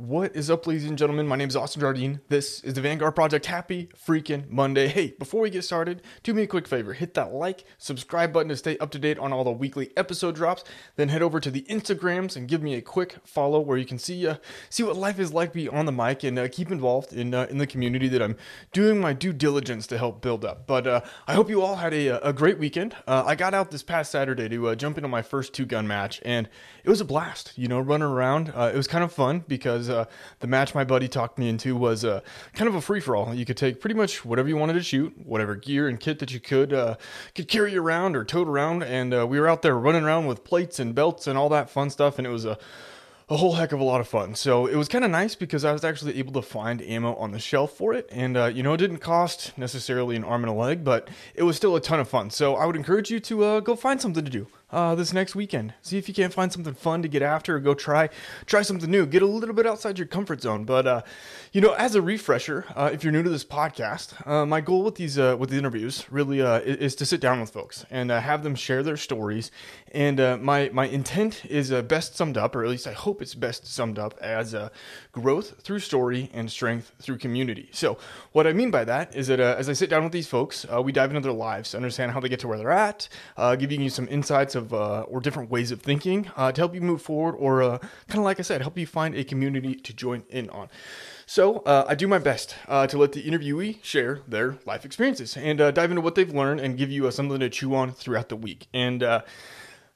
What is up, ladies and gentlemen? My name is Austin Jardine. This is the Vanguard Project. Happy freaking Monday. Hey, before we get started, do me a quick favor hit that like, subscribe button to stay up to date on all the weekly episode drops. Then head over to the Instagrams and give me a quick follow where you can see uh, see what life is like beyond the mic and uh, keep involved in uh, in the community that I'm doing my due diligence to help build up. But uh, I hope you all had a, a great weekend. Uh, I got out this past Saturday to uh, jump into my first two gun match, and it was a blast. You know, running around. it was kind of fun because uh, the match my buddy talked me into was uh, kind of a free for all. You could take pretty much whatever you wanted to shoot, whatever gear and kit that you could uh, could carry around or tote around, and uh, we were out there running around with plates and belts and all that fun stuff, and it was a a whole heck of a lot of fun. So it was kind of nice because I was actually able to find ammo on the shelf for it. And, uh, you know, it didn't cost necessarily an arm and a leg, but it was still a ton of fun. So I would encourage you to uh, go find something to do uh, this next weekend. See if you can't find something fun to get after or go try try something new. Get a little bit outside your comfort zone. But uh, you know, as a refresher, uh, if you're new to this podcast, uh, my goal with these uh, with the interviews really uh, is to sit down with folks and have them share their stories. And my my intent is best summed up, or at least I hope it's best summed up as growth through story and strength through community. So what I mean by that is that as I sit down with these folks, we dive into their lives, understand how they get to where they're at, giving you some insights of uh, or different ways of thinking uh, to help you move forward, or uh, kind of like I said, help you find a community to join in on. So uh, I do my best uh, to let the interviewee share their life experiences and uh, dive into what they've learned and give you something to chew on throughout the week. And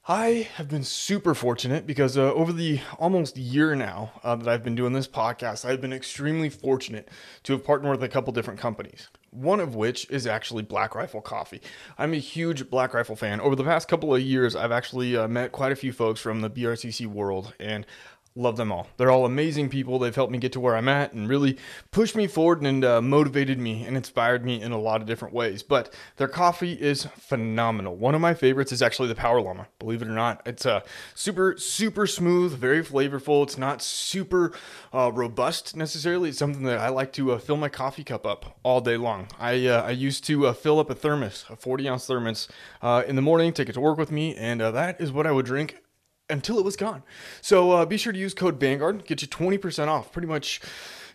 I have been super fortunate because uh, over the almost year now uh, that I've been doing this podcast, I've been extremely fortunate to have partnered with a couple different companies. One of which is actually Black Rifle Coffee. I'm a huge Black Rifle fan. Over the past couple of years, I've actually uh, met quite a few folks from the BRCC world, and love them all. They're all amazing people. They've helped me get to where I'm at and really pushed me forward and uh, motivated me and inspired me in a lot of different ways. But their coffee is phenomenal. One of my favorites is actually the Power Llama. Believe it or not, it's uh, super super smooth, very flavorful. It's not super uh, robust necessarily. It's something that I like to uh, fill my coffee cup up all day long. I uh, I used to uh, fill up a thermos, a 40 ounce thermos, in the morning, take it to work with me, and that is what I would drink until it was gone. So uh, be sure to use code Vanguard, get you 20% off pretty much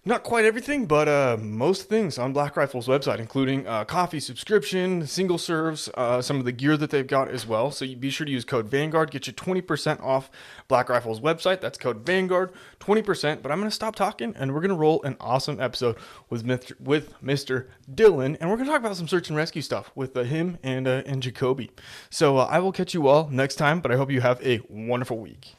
not quite everything, but uh, most things on Black Rifle's website, including uh, coffee subscription, single serves, uh, some of the gear that they've got as well. So be sure to use code Vanguard, get you 20% off Black Rifle's website. That's code Vanguard, 20%. But I'm going to stop talking and we're going to roll an awesome episode with Mr. with Mr. Dillon, and we're going to talk about some search and rescue stuff with uh, him and uh, and Jakoby. So uh, I will catch you all next time, but I hope you have a wonderful week.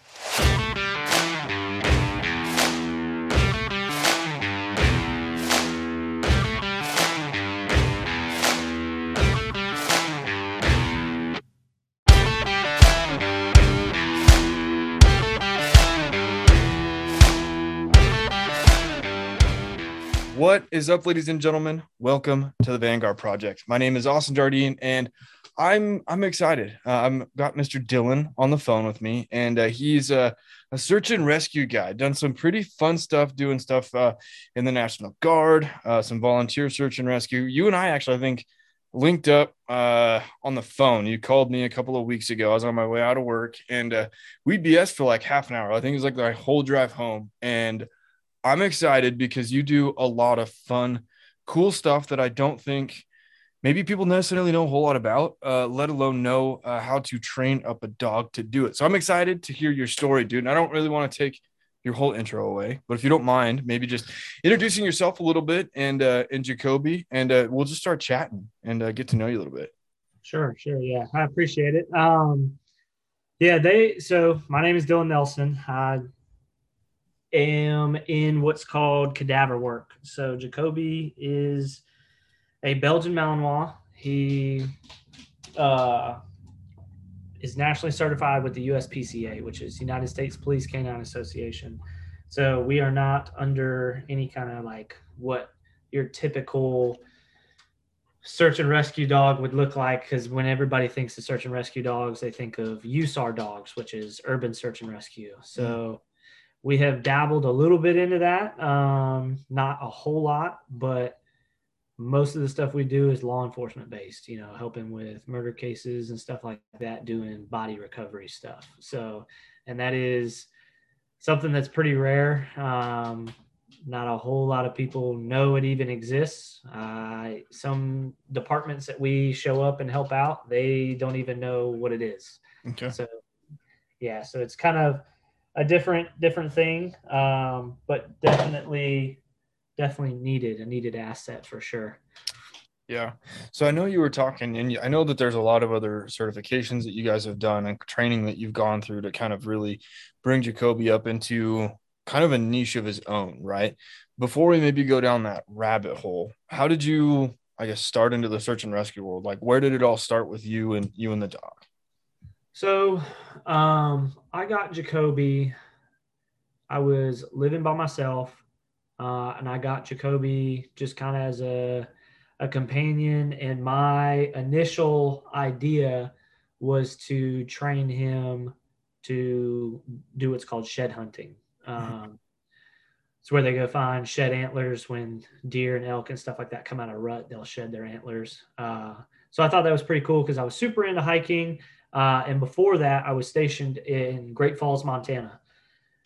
What is up, ladies and gentlemen? Welcome to the Vanguard Project. My name is Austin Jardine, and I'm I'm excited. Uh, I've got Mr. Dillon on the phone with me, and uh, he's a, a, search and rescue guy. Done some pretty fun stuff, doing stuff uh, in the National Guard, uh, some volunteer search and rescue. You and I actually, I think, linked up uh, on the phone. You called me a couple of weeks ago. I was on my way out of work, and uh, we BS for like half an hour. I think it was like the whole drive home, and I'm excited because you do a lot of fun, cool stuff that I don't think maybe people necessarily know a whole lot about, uh, let alone know uh, how to train up a dog to do it. So I'm excited to hear your story, dude. And I don't really want to take your whole intro away, but if you don't mind, maybe just introducing yourself a little bit and uh, and Jakoby, and uh, we'll just start chatting and uh, get to know you a little bit. Sure, sure, yeah, I appreciate it. Um, yeah, they. So my name is Dillon Nelson. I am in what's called cadaver work. So Jakoby is a Belgian Malinois. He uh, is nationally certified with the USPCA, which is United States Police Canine Association. So we are not under any kind of like what your typical search and rescue dog would look like because when everybody thinks of search and rescue dogs they think of USAR dogs which is urban search and rescue so we have dabbled a little bit into that, um, not a whole lot, but most of the stuff we do is law enforcement based, you know, helping with murder cases and stuff like that, doing body recovery stuff. So, and that is something that's pretty rare. Um, not a whole lot of people know it even exists. Uh, some departments that we show up and help out, they don't even know what it is. Okay. So, yeah, so it's kind of a different different thing, um, but definitely definitely needed a needed asset for sure. Yeah. So I know you were talking, and I know that there's a lot of other certifications that you guys have done and training that you've gone through to kind of really bring Jakoby up into kind of a niche of his own, right? Before we maybe go down that rabbit hole, how did you, I guess, start into the search and rescue world? Like, where did it all start with you and you and the dog? So, um, I got Jakoby. I was living by myself, uh, and I got Jakoby just kind of as a a companion. And my initial idea was to train him to do what's called shed hunting. Mm-hmm. Um, it's where they go find shed antlers when deer and elk and stuff like that come out of rut. They'll shed their antlers. Uh, so I thought that was pretty cool because I was super into hiking. Uh, and before that, I was stationed in Great Falls, Montana.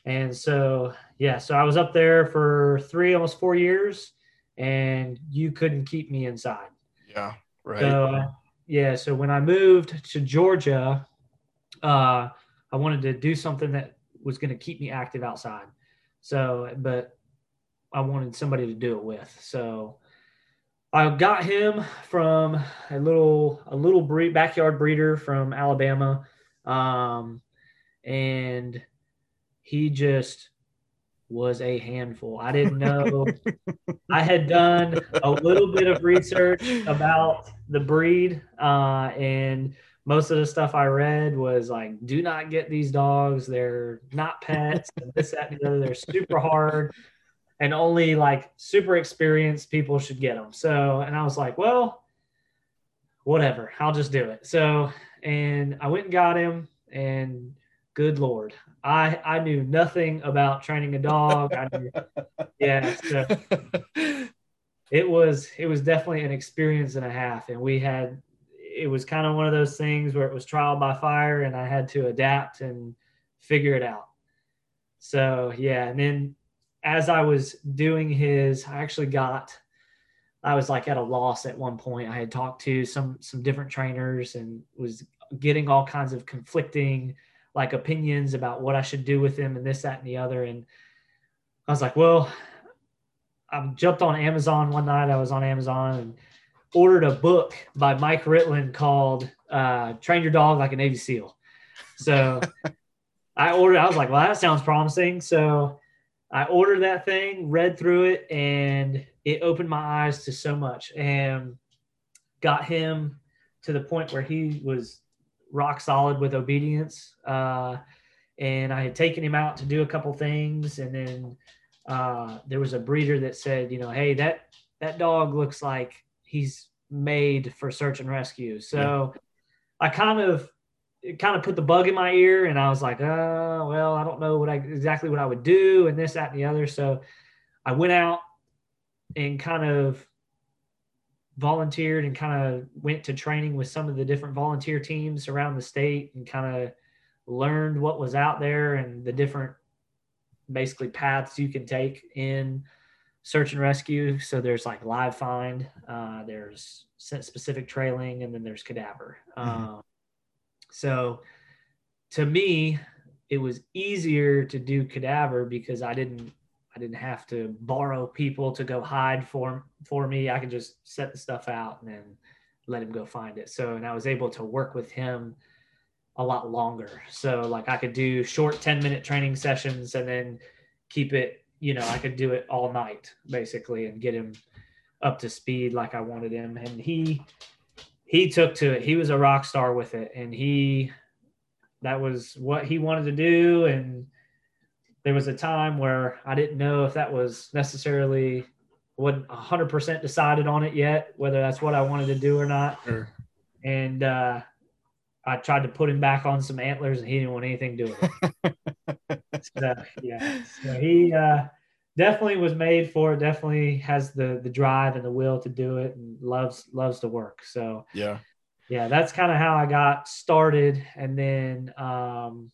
And so, yeah, so I was up there for three, almost four years and you couldn't keep me inside. Yeah, right. So, yeah, so when I moved to Georgia, uh, I wanted to do something that was going to keep me active outside. So, but I wanted somebody to do it with. So, I got him from a little a little breed, backyard breeder from Alabama, um, and he just was a handful. I didn't know. I had done a little bit of research about the breed, uh, and most of the stuff I read was like, do not get these dogs. They're not pets, and this, that, and the other. They're super hard, and only like super experienced people should get them. So, and I was like, well, whatever, I'll just do it. So, and I went and got him, and good lord, I I knew nothing about training a dog. I knew, yeah, so it was it was definitely an experience and a half, and we had it was kind of one of those things where it was trial by fire, and I had to adapt and figure it out. So yeah, and then as I was doing his, I actually got. I was like at a loss at one point. I had talked to some some different trainers and was getting all kinds of conflicting like opinions about what I should do with him and this, that, and the other. And I was like, well, I jumped on Amazon one night. I was on Amazon and ordered a book by Mike Ritland called uh, Train Your Dog Like a Navy SEAL. So I ordered, I was like, well, that sounds promising. So I ordered that thing, read through it, and it opened my eyes to so much and got him to the point where he was rock solid with obedience. Uh, and I had taken him out to do a couple things, and then uh, there was a breeder that said, you know, hey, that that dog looks like he's made for search and rescue. So yeah. I kind of it kind of put the bug in my ear, and I was like, oh, well, I don't know what I exactly what I would do, and this, that, and the other. So I went out and kind of volunteered and kind of went to training with some of the different volunteer teams around the state and kind of learned what was out there and the different basically paths you can take in search and rescue. So there's like live find, uh, there's specific trailing, and then there's cadaver. Mm-hmm. Um, so to me, it was easier to do cadaver because I didn't I didn't have to borrow people to go hide for for me. I could just set the stuff out and then let him go find it. So and I was able to work with him a lot longer. So like I could do short 10 minute training sessions and then keep it, you know, I could do it all night basically and get him up to speed like I wanted him. And he he took to it. He was a rock star with it and he that was what he wanted to do and there was a time where I didn't know if that was necessarily wasn't 100% decided on it yet, whether that's what I wanted to do or not. Sure. And uh, I tried to put him back on some antlers, and he didn't want anything to do with it. so, yeah, so he uh, definitely was made for it. Definitely has the the drive and the will to do it, and loves loves to work. So yeah, yeah, that's kind of how I got started, and then um,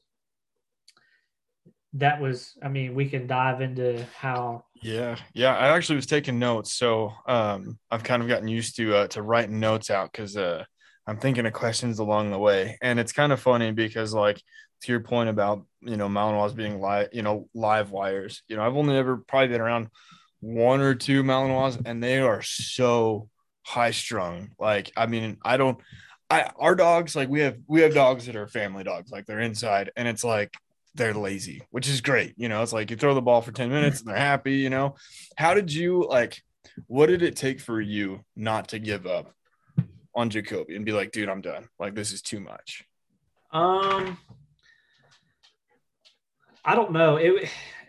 that was, I mean, we can dive into how. Yeah, yeah. I actually was taking notes, so um, I've kind of gotten used to uh, to writing notes out because uh, I'm thinking of questions along the way, and it's kind of funny because like to your point about you know Malinois being live, you know, live wires. You know, I've only ever probably been around one or two Malinois, and they are so high strung. Like, I mean, I don't. I our dogs like we have we have dogs that are family dogs, like they're inside, and it's like they're lazy, which is great. You know, it's like you throw the ball for 10 minutes and they're happy, you know. How did you like what did it take for you not to give up on Jakoby and be like, dude, I'm done. Like this is too much? Um I don't know. It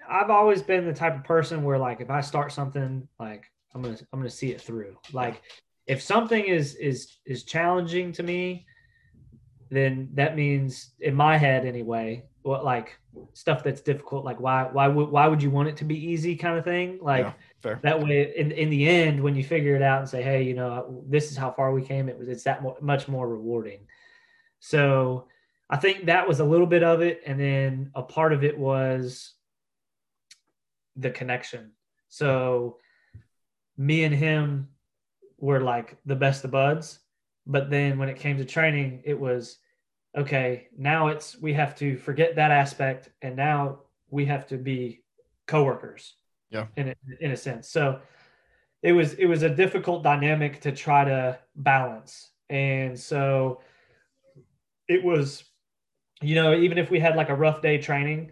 I've always been the type of person where like if I start something, like I'm gonna I'm gonna see it through. Like if something is is is challenging to me, then that means in my head anyway, what like stuff that's difficult, like why why would why would you want it to be easy kind of thing? Like yeah, that way in in the end when you figure it out and say, hey, you know, this is how far we came, it was it's that mo- much more rewarding. So I think that was a little bit of it, and then a part of it was the connection. So me and him were like the best of buds, but then when it came to training, it was okay. Now it's we have to forget that aspect, and now we have to be coworkers. Yeah, in a, in a sense. So it was it was a difficult dynamic to try to balance, and so it was you know, even if we had like a rough day training,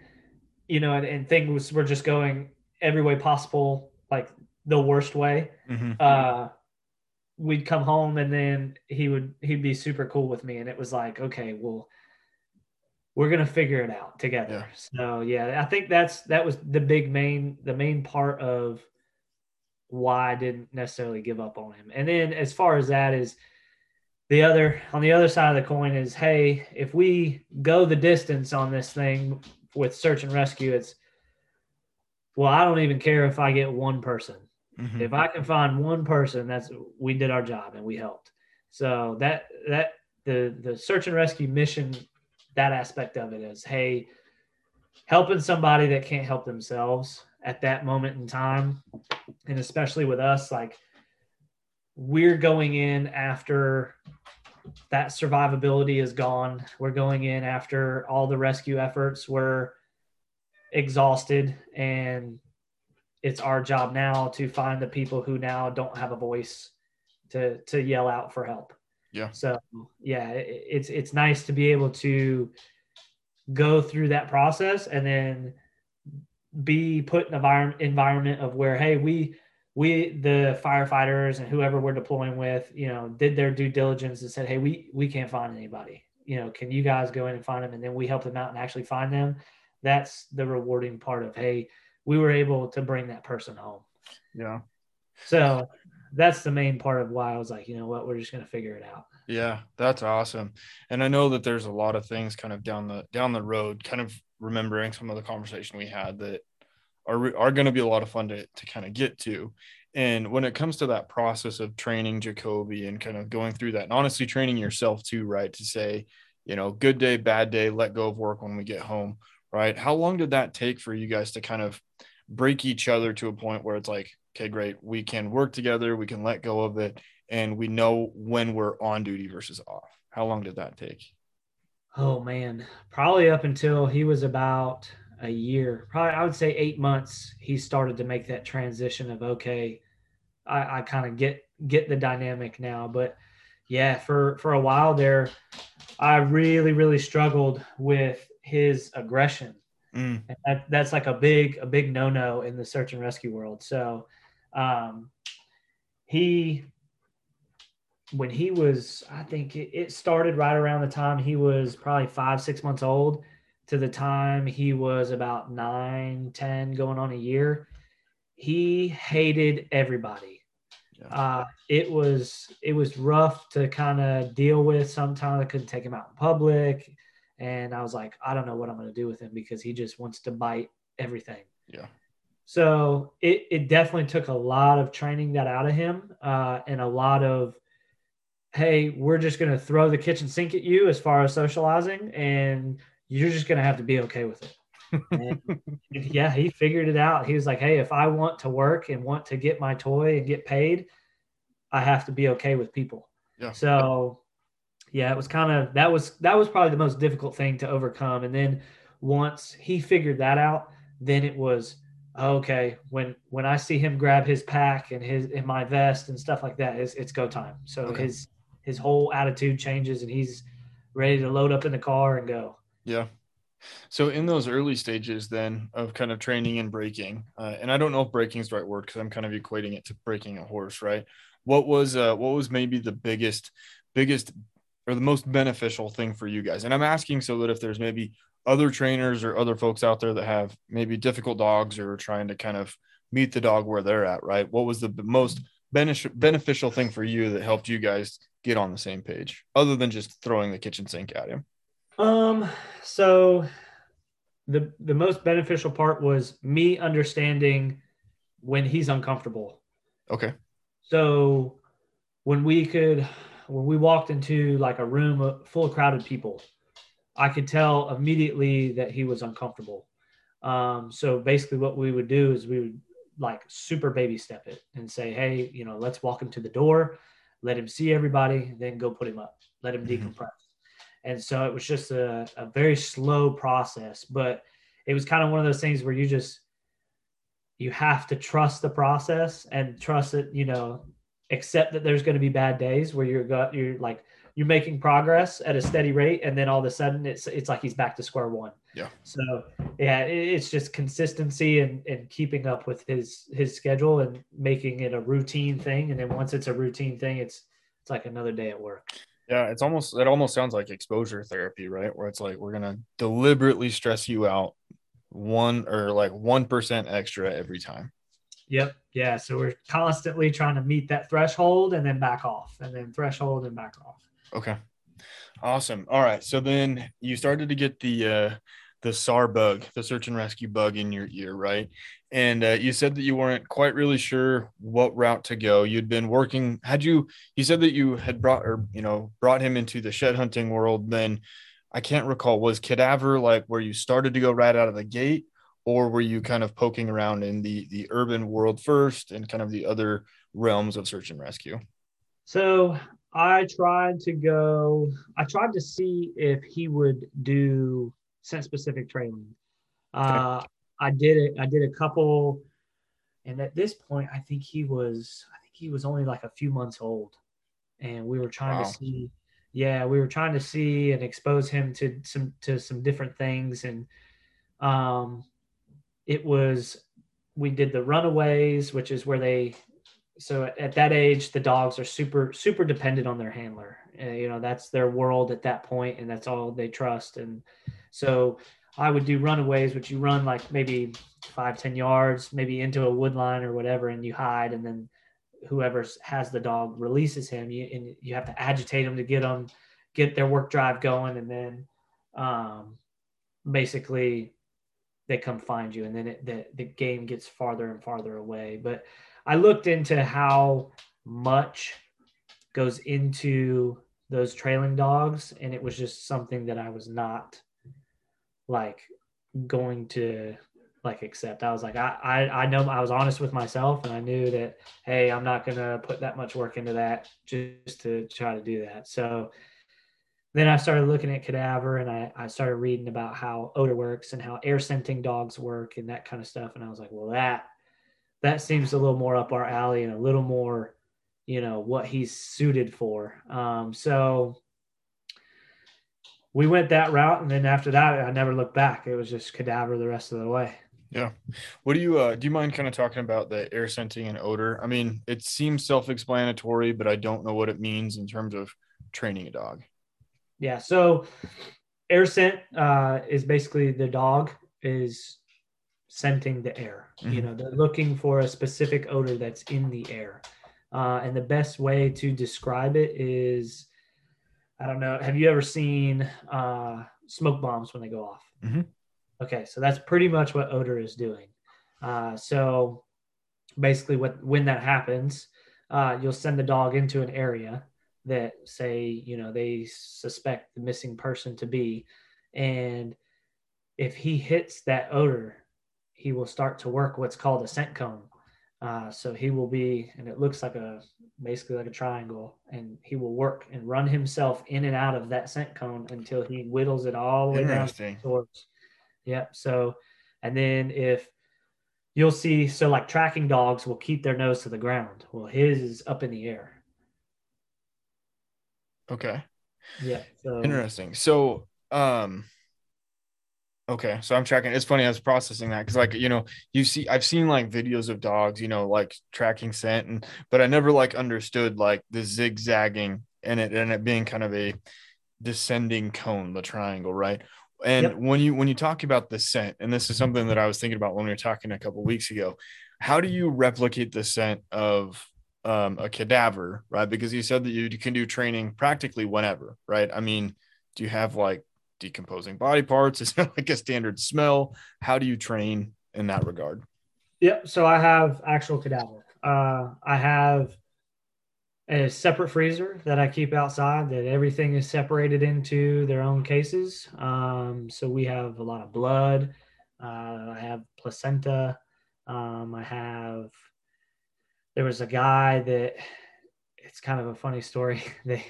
you know, and, and things were just going every way possible, like the worst way, mm-hmm. uh, we'd come home and then he would he'd be super cool with me, and it was like, okay, well, we're gonna figure it out together. Yeah. So yeah, I think that's that was the big main the main part of why I didn't necessarily give up on him. And then as far as that is the other on the other side of the coin is hey if we go the distance on this thing with search and rescue it's well i don't even care if i get one person mm-hmm. if i can find one person that's we did our job and we helped so that that the the search and rescue mission that aspect of it is hey helping somebody that can't help themselves at that moment in time and especially with us like we're going in after that survivability is gone. We're going in after all the rescue efforts. We're exhausted, and it's our job now to find the people who now don't have a voice to to yell out for help. Yeah. So yeah, it, it's it's nice to be able to go through that process and then be put in an environment environment of where hey we we the firefighters and whoever we're deploying with you know did their due diligence and said hey we we can't find anybody. You know can you guys go in and find them? And then we help them out and actually find them. That's the rewarding part of hey we were able to bring that person home. Yeah. So that's the main part of why i was like you know what? We're just going to figure it out. Yeah that's awesome. And i know that there's a lot of things kind of down the down the road kind of remembering some of the conversation we had that are, are going to be a lot of fun to, to kind of get to. And when it comes to that process of training Jakoby and kind of going through that, and honestly training yourself too, right? To say, you know, good day, bad day, let go of work when we get home, right? How long did that take for you guys to kind of break each other to a point where it's like, okay, great, we can work together, we can let go of it, and we know when we're on duty versus off? How long did that take? Oh man, probably up until he was about a year, probably I would say eight months, he started to make that transition of okay, I, I kind of get get the dynamic now. But yeah, for for a while there, I really really struggled with his aggression. Mm. That, that's like a big a big no no in the search and rescue world. So um, he when he was i think it, it started right around the time he was probably five six months old to the time he was about nine, 10, going on a year, he hated everybody. Yeah. Uh, it was it was rough to kind of deal with. Sometimes I couldn't take him out in public, and I was like, I don't know what I'm going to do with him because he just wants to bite everything. Yeah. So it it definitely took a lot of training that out of him, uh, and a lot of hey, we're just going to throw the kitchen sink at you as far as socializing, and you're just going to have to be okay with it. And, yeah, he figured it out. He was like, "Hey, if I want to work and want to get my toy and get paid, I have to be okay with people." Yeah. So, yeah, it was kind of that was that was probably the most difficult thing to overcome. And then once he figured that out, then it was okay when when I see him grab his pack and his in my vest and stuff like that, it's, it's go time. So Okay. his his whole attitude changes and he's ready to load up in the car and go. Yeah. So in those early stages then of kind of training and breaking, uh, and I don't know if breaking is the right word because I'm kind of equating it to breaking a horse, right? What was uh, what was maybe the biggest biggest or the most beneficial thing for you guys? And I'm asking so that if there's maybe other trainers or other folks out there that have maybe difficult dogs or trying to kind of meet the dog where they're at, right? What was the most beneficial beneficial thing for you that helped you guys get on the same page, other than just throwing the kitchen sink at him? Um, so the the most beneficial part was me understanding when he's uncomfortable. Okay. So when we could when we walked into like a room full of crowded people, I could tell immediately that he was uncomfortable. Um, so basically what we would do is we would like super baby step it and say, Hey, you know, let's walk him to the door, let him see everybody, then go put him up, let him Mhm. decompress. And so it was just a, a very slow process, but it was kind of one of those things where you just, you have to trust the process and trust it, you know, accept that there's going to be bad days where you're got you're like you're making progress at a steady rate and then all of a sudden it's it's like he's back to square one. Yeah. so yeah it's just consistency and and keeping up with his his schedule and making it a routine thing. And then once it's a routine thing it's it's like another day at work Yeah, it's almost it almost sounds like exposure therapy, right? Where it's like we're gonna deliberately stress you out one or like one percent extra every time. yep yeah so we're constantly trying to meet that threshold and then back off and then threshold and back off Okay. Awesome. All right. So then you started to get the uh the SAR bug, the search and rescue bug in your ear, right? And uh, you said that you weren't quite really sure what route to go. You'd been working. Had you? You said that you had brought or you know brought him into the shed hunting world. Then I can't recall. Was cadaver like where you started to go right out of the gate, or were you kind of poking around in the the urban world first and kind of the other realms of search and rescue? So I tried to go, I tried to see if he would do scent specific training. Uh, I did it, I did a couple, and at this point, I think he was, I think he was only like a few months old. And we were trying Wow. to see, yeah, we were trying to see and expose him to some to some different things. And um it was we did the runaways, which is where they so at, at that age the dogs are super super dependent on their handler and, you know that's their world at that point and that's all they trust and so i would do runaways which you run like maybe five ten yards maybe into a wood line or whatever and you hide and then whoever has the dog releases him you and you have to agitate them to get them get their work drive going and then um basically they come find you and then it, the, the game gets farther and farther away. But i looked into how much goes into those trailing dogs and it was just something that i was not like going to like accept i was like I, I i know i was honest with myself and i knew that hey i'm not gonna put that much work into that just to try to do that so then I started looking at cadaver and I, I started reading about how odor works and how air scenting dogs work and that kind of stuff. And I was like, well, that that seems a little more up our alley and a little more, you know, what he's suited for. Um, so we went that route, and then after that, I never looked back. It was just cadaver the rest of the way. Yeah. What do you uh do you mind kind of talking about the air scenting and odor? I mean, it seems self-explanatory, but I don't know what it means in terms of training a dog. Yeah. So air scent uh, is basically the dog is scenting the air. You Mhm. know, they're looking for a specific odor that's in the air. Uh, and the best way to describe it is I don't know. Have you ever seen uh, smoke bombs when they go off? Mhm. Okay. So that's pretty much what odor is doing. Uh, so basically, what when that happens, uh, you'll send the dog into an area that say you know they suspect the missing person to be and if he hits that odor, he will start to work what's called a scent cone. Uh, so he will be, and it looks like a basically like a triangle, and he will work and run himself in and out of that scent cone until he whittles it all the way down towards. Yep. So, and then if you'll see, so like tracking dogs will keep their nose to the ground. Well, his is up in the air. Okay. Yeah. So. Interesting. So, um, Okay, so I'm tracking. It's funny I was processing that because, like, you know, you see, I've seen like videos of dogs, you know, like tracking scent, and but I never like understood like the zigzagging and it and it being kind of a descending cone, the triangle, right? And yep. when you when you talk about the scent, and this is something that I was thinking about when we were talking a couple weeks ago, how do you replicate the scent of um, a cadaver, right? Because you said that you can do training practically whenever, right? I mean, do you have like decomposing body parts? Is it like a standard smell? How do you train in that regard? Yep. So I have actual cadaver. Uh, I have a separate freezer that I keep outside that everything is separated into their own cases. Um, so we have a lot of blood. Uh, I have placenta. Um, I have, there was a guy that it's kind of a funny story. they,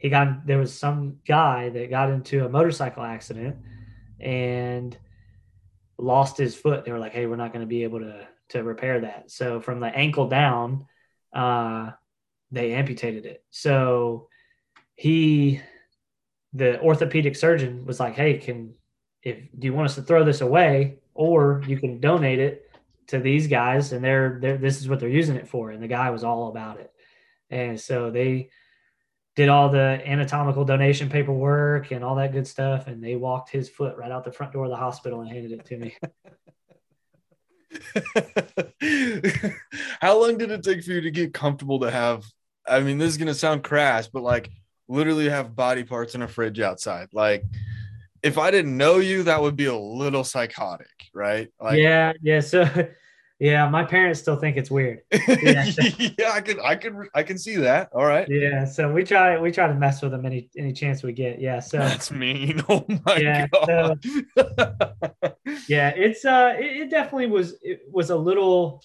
he got there was some guy that got into a motorcycle accident and lost his foot. They were like, "Hey, we're not going to be able to to repair that." So from the ankle down, uh, they amputated it. So he, the orthopedic surgeon, was like, "Hey, can if do you want us to throw this away, or you can donate it to these guys, and they're, they're this is what they're using it for." And the guy was all about it, and so they did all the anatomical donation paperwork and all that good stuff. And they walked his foot right out the front door of the hospital and handed it to me. How long did it take for you to get comfortable to have? I mean, this is going to sound crass, but like literally have body parts in a fridge outside. Like, if I didn't know you, that would be a little psychotic, right? Like, yeah, yeah. So yeah, my parents still think it's weird. Yeah, yeah, I can, I can, I can see that. All right. Yeah, so we try, we try to mess with them any any chance we get. Yeah, so that's mean. Oh my yeah, god. So, yeah, it's uh, it, it, definitely was. It was a little,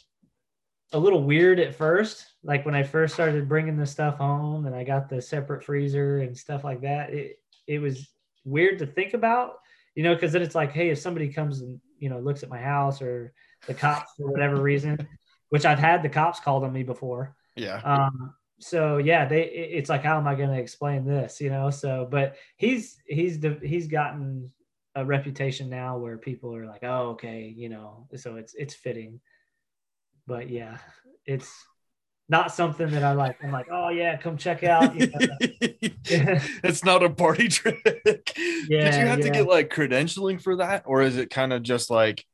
a little weird at first. Like when I first started bringing the stuff home, and I got the separate freezer and stuff like that. It it was weird to think about, you know, because then it's like, hey, if somebody comes and you know looks at my house or the cops for whatever reason, which I've had the cops called on me before. Yeah. Um, so yeah, they it's like how am I going to explain this, you know? So, but he's he's he's gotten a reputation now where people are like, oh, okay, you know, so it's it's fitting. But yeah, it's not something that I like. I'm like, oh yeah, come check out. You know? it's not a party trick. Yeah, Did you have yeah. to get like credentialing for that, or is it kind of just like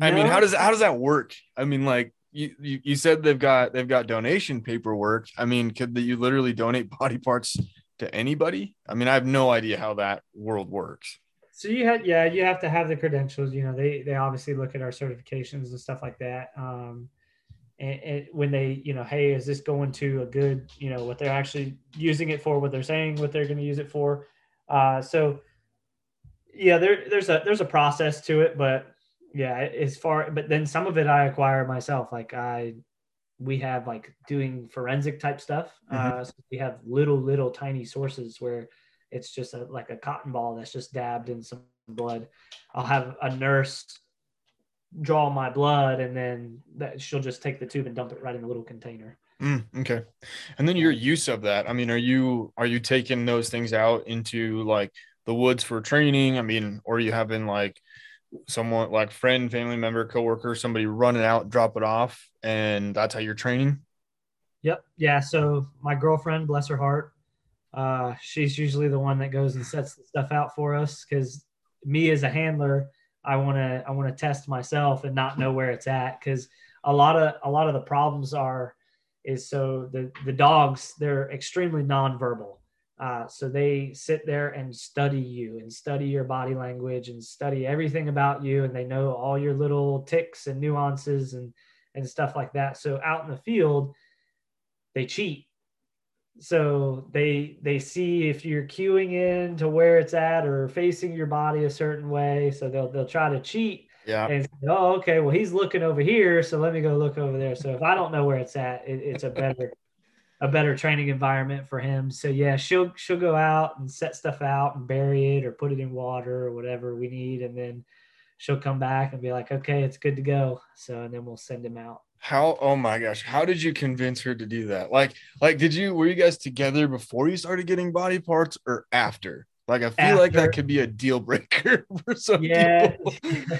I no. mean, how does how does that work? I mean, like you, you, you said they've got they've got donation paperwork. I mean, could you literally donate body parts to anybody? I mean, I have no idea how that world works. So you had yeah, you have to have the credentials. You know, they they obviously look at our certifications and stuff like that. Um, and, and, when they you know hey is this going to a good you know what they're actually using it for what they're saying what they're going to use it for uh, so yeah there, there's a there's a process to it but yeah as far but then some of it i acquire myself like i we have like doing forensic type stuff mm-hmm. uh, so we have little little tiny sources where it's just a, like a cotton ball that's just dabbed in some blood. I'll have a nurse draw my blood and then that she'll just take the tube and dump it right in a little container. Mm, okay. And then your use of that i mean are you are you taking those things out into like the woods for training? I mean or are you having like someone like friend, family member, coworker, somebody running out, drop it off, and that's how you're training. Yep. Yeah. So my girlfriend, bless her heart, uh, she's usually the one that goes and sets the stuff out for us because me as a handler, I want to I want to test myself and not know where it's at because a lot of a lot of the problems are is so the the dogs they're extremely nonverbal. Uh, so they sit there and study you and study your body language and study everything about you, and they know all your little ticks and nuances and and stuff like that. So out in the field, they cheat. so they they see if you're cueing in to where it's at or facing your body a certain way. So they'll they'll try to cheat Yeah. and say, oh, okay, well he's looking over here, so let me go look over there. So if I don't know where it's at, it, it's a better a better training environment for him. So yeah, she'll she'll go out and set stuff out and bury it or put it in water or whatever we need, and then she'll come back and be like, okay, it's good to go. So and then we'll send him out. How oh my gosh, how did you convince her to do that? Like like did you were you guys together before you started getting body parts or after? Like I feel like that could be a deal breaker for some Yeah. people.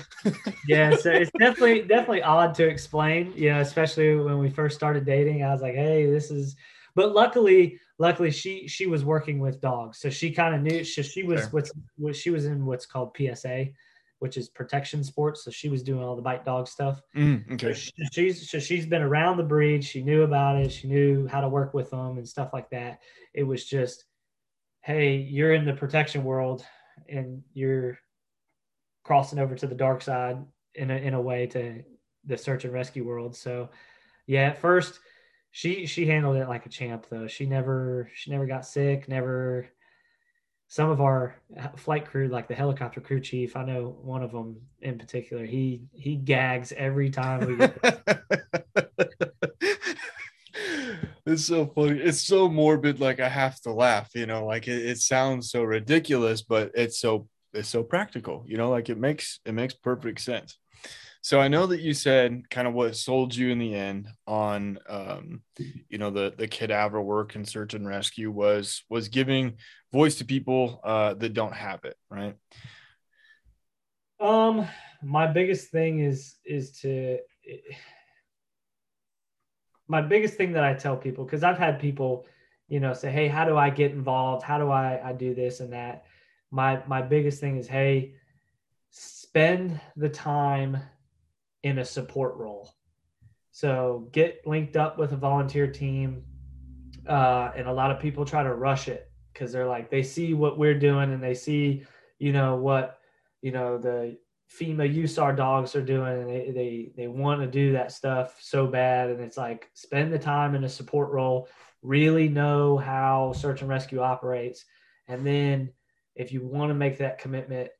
yeah, so it's definitely definitely odd to explain, you know, especially when we first started dating. I was like, "Hey, this is," but luckily, luckily she she was working with dogs, so she kind of knew. She, she was Fair. what's what she was in what's called PSA, which is protection sports. So she was doing all the bite dog stuff. Mm, So okay. she- she's so she's been around the breed. She knew about it. She knew how to work with them and stuff like that. It was just, hey, you're in the protection world and you're crossing over to the dark side in a, in a way to the search and rescue world. So, yeah, at first she she handled it like a champ though. She never she never got sick. Never. Some of our flight crew, like the helicopter crew chief, I know one of them in particular. He he gags every time we get it's so funny. It's so morbid. Like I have to laugh. You know, like it, it sounds so ridiculous, but it's so it's so practical. You know, like it makes it makes perfect sense. So I know that you said kind of what sold you in the end on, um, you know, the the cadaver work and search and rescue was was giving voice to people uh, that don't have it, right? Um, my biggest thing is is to my biggest thing that I tell people because I've had people, you know, say, "Hey, how do I get involved? How do I I do this and that?" My my biggest thing is, "Hey, spend the time in a support role." So get linked up with a volunteer team, uh, and a lot of people try to rush it because they're like they see what we're doing and they see, you know, what you know the FEMA USAR dogs are doing and they, they they want to do that stuff so bad. And it's like spend the time in a support role really know how search and rescue operates. And then if you want to make that commitment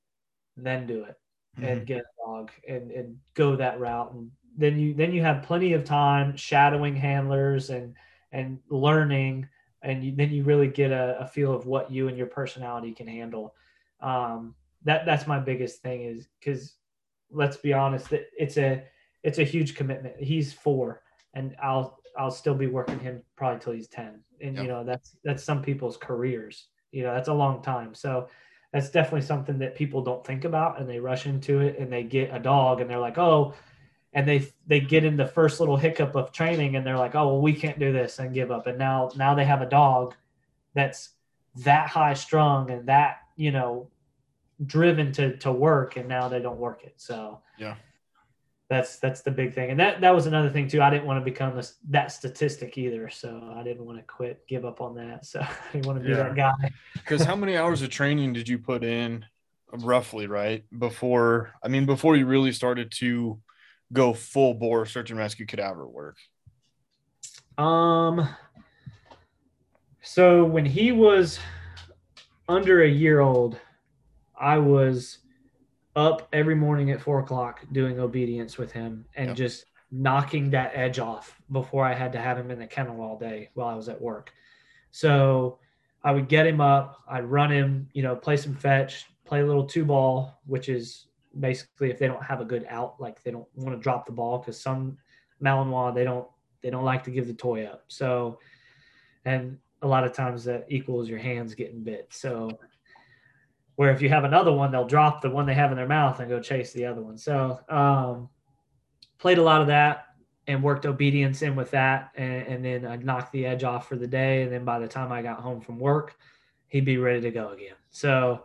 then do it and get a dog and, and go that route. And then you then you have plenty of time shadowing handlers and and learning. And you, then you really get a, a feel of what you and your personality can handle. Um, that that's my biggest thing is because let's be honest it, it's a it's a huge commitment. He's four and i'll i'll still be working him probably till he's 10 and Yep. you know that's that's some people's careers. You know that's a long time. So that's definitely something that people don't think about and they rush into it and they get a dog and they're like oh and they they get in the first little hiccup of training and they're like oh well we can't do this and give up. And now now they have a dog that's that high strung and that you know driven to to work and now they don't work it so Yeah. that's that's the big thing and that that was another thing too i didn't want to become this, that statistic either so i didn't want to quit give up on that so i didn't want to be Yeah. that guy Because how many hours of training did you put in, roughly, right? Before, I mean, before you really started to go full bore search and rescue cadaver work. Um. So when he was under a year old, I was up every morning at four o'clock doing obedience with him and Yep. just knocking that edge off before I had to have him in the kennel all day while I was at work. So I would get him up, I'd run him, you know, play some fetch, play a little two ball, which is basically if they don't have a good out, like they don't want to drop the ball because some Malinois they don't they don't like to give the toy up. So, and a lot of times that equals your hands getting bit. So, where if you have another one, they'll drop the one they have in their mouth and go chase the other one. So, um, played a lot of that and worked obedience in with that. And, and then I knocked the edge off for the day. And then by the time I got home from work, he'd be ready to go again. So,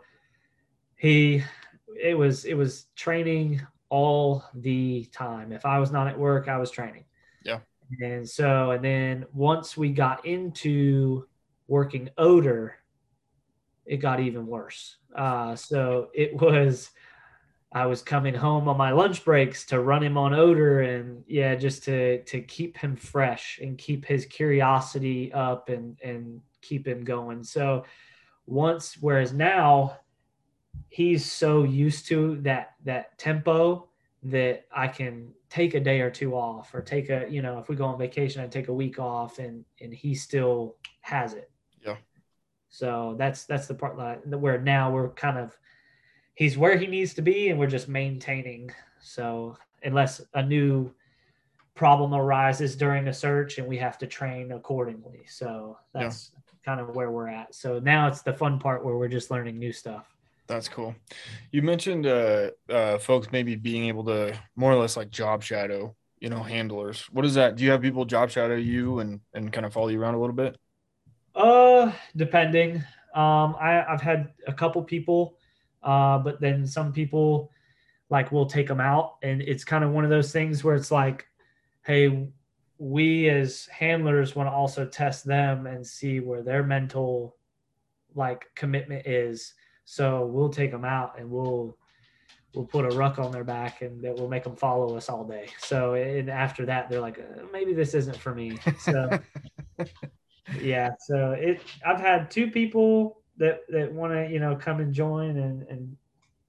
he, it was, it was training all the time. If I was not at work, I was training. Yeah. And so, and then once we got into working odor, it got even worse. Uh, so it was, I was coming home on my lunch breaks to run him on odor and yeah, just to to keep him fresh and keep his curiosity up and and keep him going. So once whereas now he's so used to that that tempo that I can take a day or two off or take a you know if we go on vacation I take a week off and and he still has it. Yeah. So that's that's the part that where now we're kind of he's where he needs to be and we're just maintaining. So unless a new problem arises during a search and we have to train accordingly. So that's yeah. kind of where we're at. So now it's the fun part where we're just learning new stuff. That's cool. You mentioned uh, uh, folks maybe being able to more or less like job shadow, you know, handlers. What is that? Do you have people job shadow you and and kind of follow you around a little bit? Uh, depending. Um, I I've had a couple people uh, but then some people like will take them out, and it's kind of one of those things where it's like, hey, we as handlers want to also test them and see where their mental like commitment is. So we'll take them out and we'll we'll put a ruck on their back and that will make them follow us all day. So and after that, they're like, uh, maybe this isn't for me. So yeah, so it I've had two people that that want to you know come and join and and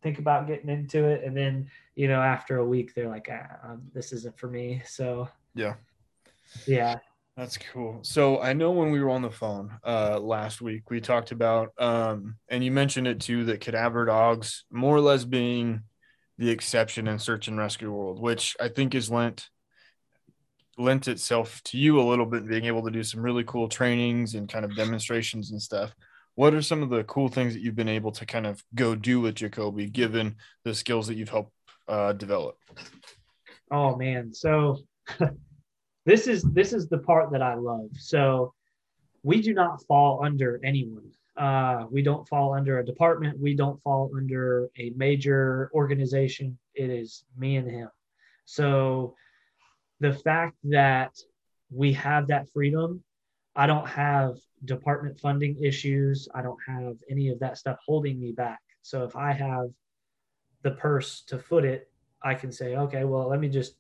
think about getting into it and then you know after a week they're like ah, um, this isn't for me so. Yeah. Yeah. That's cool. So i know when we were on the phone uh last week we talked about um and you mentioned it too that cadaver dogs more or less being the exception in search and rescue world which i think is lent lent itself to you a little bit being able to do some really cool trainings and kind of demonstrations and stuff what are some of the cool things that you've been able to kind of go do with Jakoby, given the skills that you've helped uh, develop? Oh man, so this is this is the part that I love. So we do not fall under anyone. Uh, we don't fall under a department. We don't fall under a major organization. It is me and him. So the fact that we have that freedom, I don't have department funding issues. I don't have any of that stuff holding me back. So if I have the purse to foot it, I can say, okay, well, let me just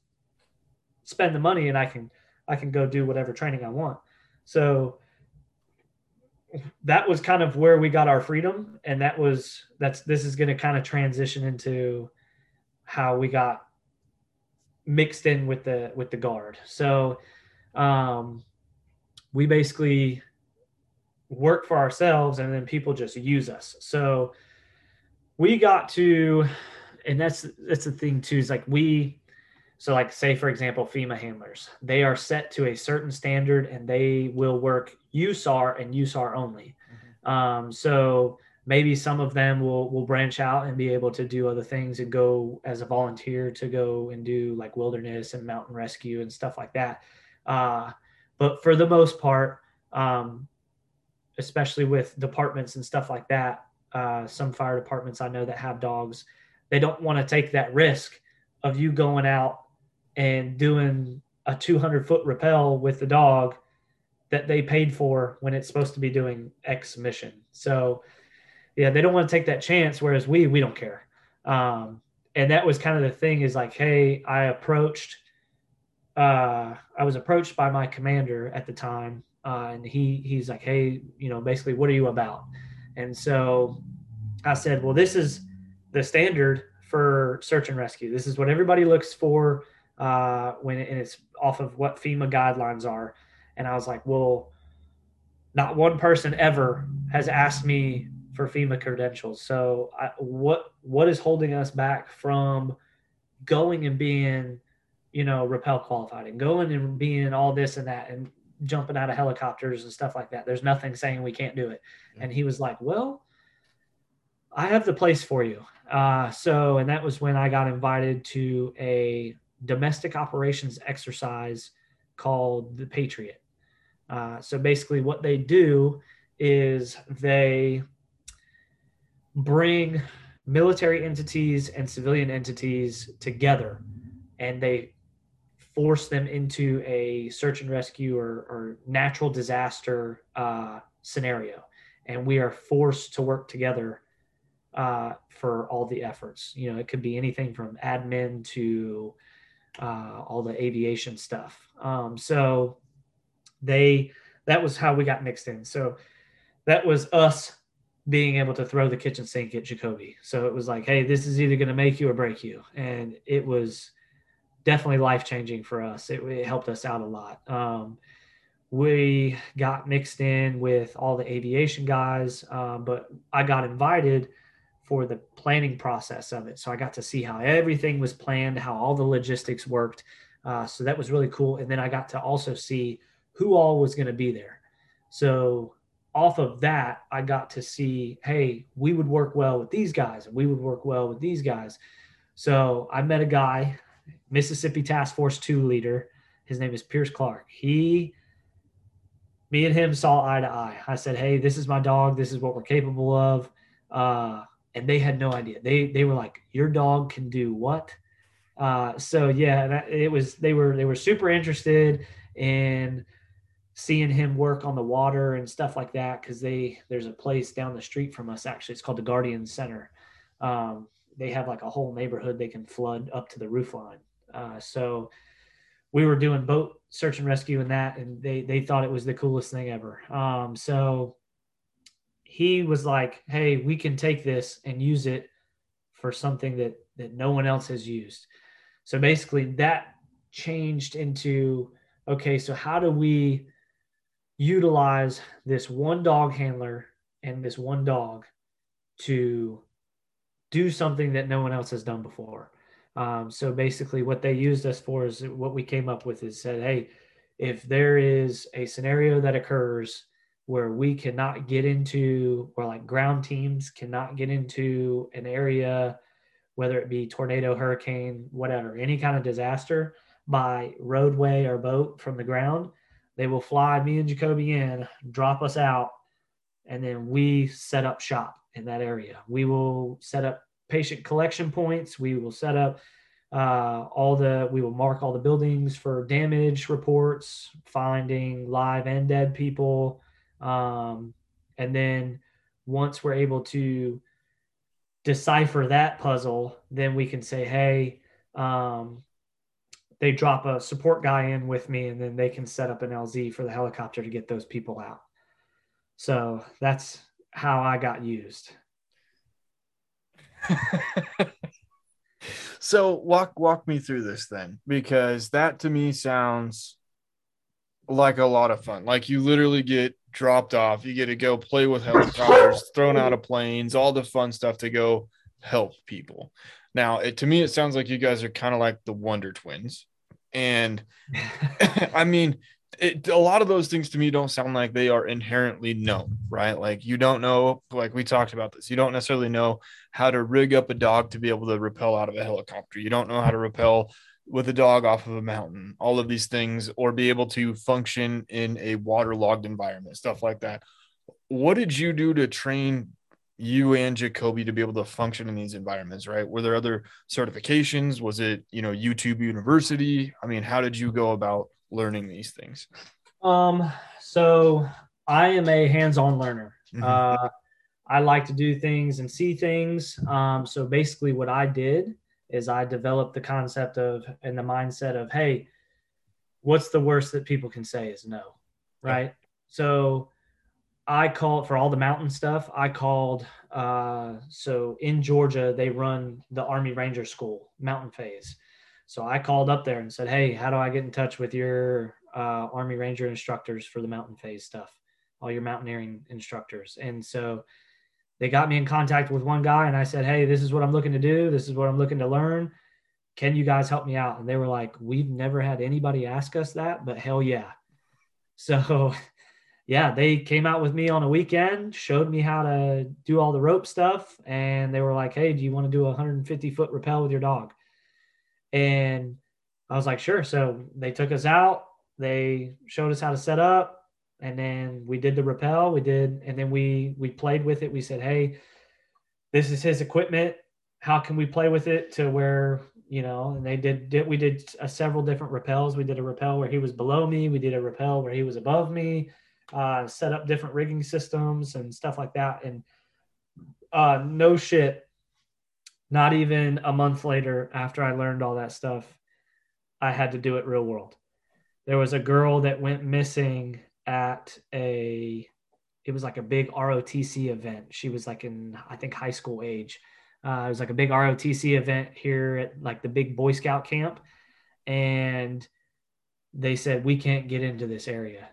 spend the money and I can I can go do whatever training I want. So that was kind of where we got our freedom and that was that's this is going to kind of transition into how we got mixed in with the with the guard. So um we basically work for ourselves and then people just use us. So we got to, and that's that's the thing too, is like we so like say for example, FEMA handlers, they are set to a certain standard and they will work USAR and USAR only. Mm-hmm. Um, so maybe some of them will will branch out and be able to do other things and go as a volunteer to go and do like wilderness and mountain rescue and stuff like that. Uh, but for the most part, um, especially with departments and stuff like that. Uh, some fire departments I know that have dogs, they don't want to take that risk of you going out and doing a 200 foot rappel with the dog that they paid for when it's supposed to be doing X mission. So, yeah, they don't want to take that chance. Whereas we, we don't care. Um, and that was kind of the thing is like, hey, I approached, uh, I was approached by my commander at the time uh, and he he's like, hey, you know, basically, what are you about? And so I said, well, this is the standard for search and rescue. This is what everybody looks for uh, when and it's off of what FEMA guidelines are. And I was like, well, not one person ever has asked me for FEMA credentials. So I, what what is holding us back from going and being, you know, rappel qualified and going and being all this and that and jumping out of helicopters and stuff like that. There's nothing saying we can't do it. And he was like, Well, I have the place for you. Uh, so, and that was when I got invited to a domestic operations exercise called the Patriot. Uh, so basically, what they do is they bring military entities and civilian entities together and they force them into a search and rescue or, or natural disaster uh, scenario. And we are forced to work together uh, for all the efforts. You know, it could be anything from admin to uh, all the aviation stuff. Um, so they that was how we got mixed in. So that was us being able to throw the kitchen sink at Jakoby. So it was like, hey, this is either going to make you or break you, and it was definitely life changing for us. It, it, helped us out a lot. Um, we got mixed in with all the aviation guys, um, but I got invited for the planning process of it. So I got to see how everything was planned, how all the logistics worked. Uh, so that was really cool. And then I got to also see who all was going to be there. So off of that, I got to see, hey, we would work well with these guys and we would work well with these guys. So I met a guy, Mississippi Task Force 2 leader. His name is Pierce Clark. He, me and him saw eye to eye. I said, hey, this is my dog. This is what we're capable of. Uh, and they had no idea. They they were like, "Your dog can do what?" Uh, so yeah, it was they were they were super interested in seeing him work on the water and stuff like that because they there's a place down the street from us actually. It's called the Guardian Center. Um, they have like a whole neighborhood they can flood up to the roof line. Uh, so we were doing boat search and rescue and that, and they they thought it was the coolest thing ever. Um, so he was like, "Hey, we can take this and use it for something that that no one else has used." So basically, that changed into okay. So how do we utilize this one dog handler and this one dog to do something that no one else has done before? Um, so basically, what they used us for is what we came up with is said, "Hey, if there is a scenario that occurs." where we cannot get into, or like ground teams cannot get into an area, whether it be tornado, hurricane, whatever, any kind of disaster by roadway or boat from the ground, they will fly me and Jakoby in, drop us out, and then we set up shop in that area. We will set up patient collection points. We will set up uh, all the, we will mark all the buildings for damage reports, finding live and dead people, um, and then once we're able to decipher that puzzle, then we can say, hey, um, they drop a support guy in with me, and then they can set up an LZ for the helicopter to get those people out. So that's how I got used. so walk walk me through this then because that to me sounds like a lot of fun. Like you literally get dropped off. You get to go play with helicopters, thrown out of planes, all the fun stuff to go help people. Now, it, to me, it sounds like you guys are kind of like the Wonder Twins. And I mean, it, a lot of those things to me don't sound like they are inherently known, right? Like you don't know, like we talked about this, you don't necessarily know how to rig up a dog to be able to rappel out of a helicopter. You don't know how to rappel with a dog off of a mountain, all of these things, or be able to function in a waterlogged environment, stuff like that. What did you do to train you and Jakoby to be able to function in these environments, right? Were there other certifications? Was it, you know, YouTube University? I mean, how did you go about learning these things? Um, so I am a hands-on learner. Mm-hmm. Uh, I like to do things and see things. Um, so basically what I did is I developed the concept of and the mindset of, hey, what's the worst that people can say is no, right? Yeah. So I called for all the mountain stuff. I called uh, so in Georgia they run the Army Ranger School mountain phase. So I called up there and said, "Hey, how do I get in touch with your uh, Army Ranger instructors for the mountain phase stuff? All your mountaineering instructors." And so they got me in contact with one guy and I said, Hey, this is what I'm looking to do. This is what I'm looking to learn. Can you guys help me out? And they were like, We've never had anybody ask us that, but hell yeah. So, yeah, they came out with me on a weekend, showed me how to do all the rope stuff. And they were like, Hey, do you want to do a 150 foot rappel with your dog? And I was like, Sure. So they took us out, they showed us how to set up and then we did the rappel we did and then we we played with it we said hey this is his equipment how can we play with it to where you know and they did, did we did a, several different rappels we did a rappel where he was below me we did a rappel where he was above me uh, set up different rigging systems and stuff like that and uh, no shit. Not even a month later, after I learned all that stuff, I had to do it real world. There was a girl that went missing at a, it was like a big ROTC event. She was like in, I think, high school age. Uh, it was like a big ROTC event here at like the big Boy Scout camp. And they said, we can't get into this area.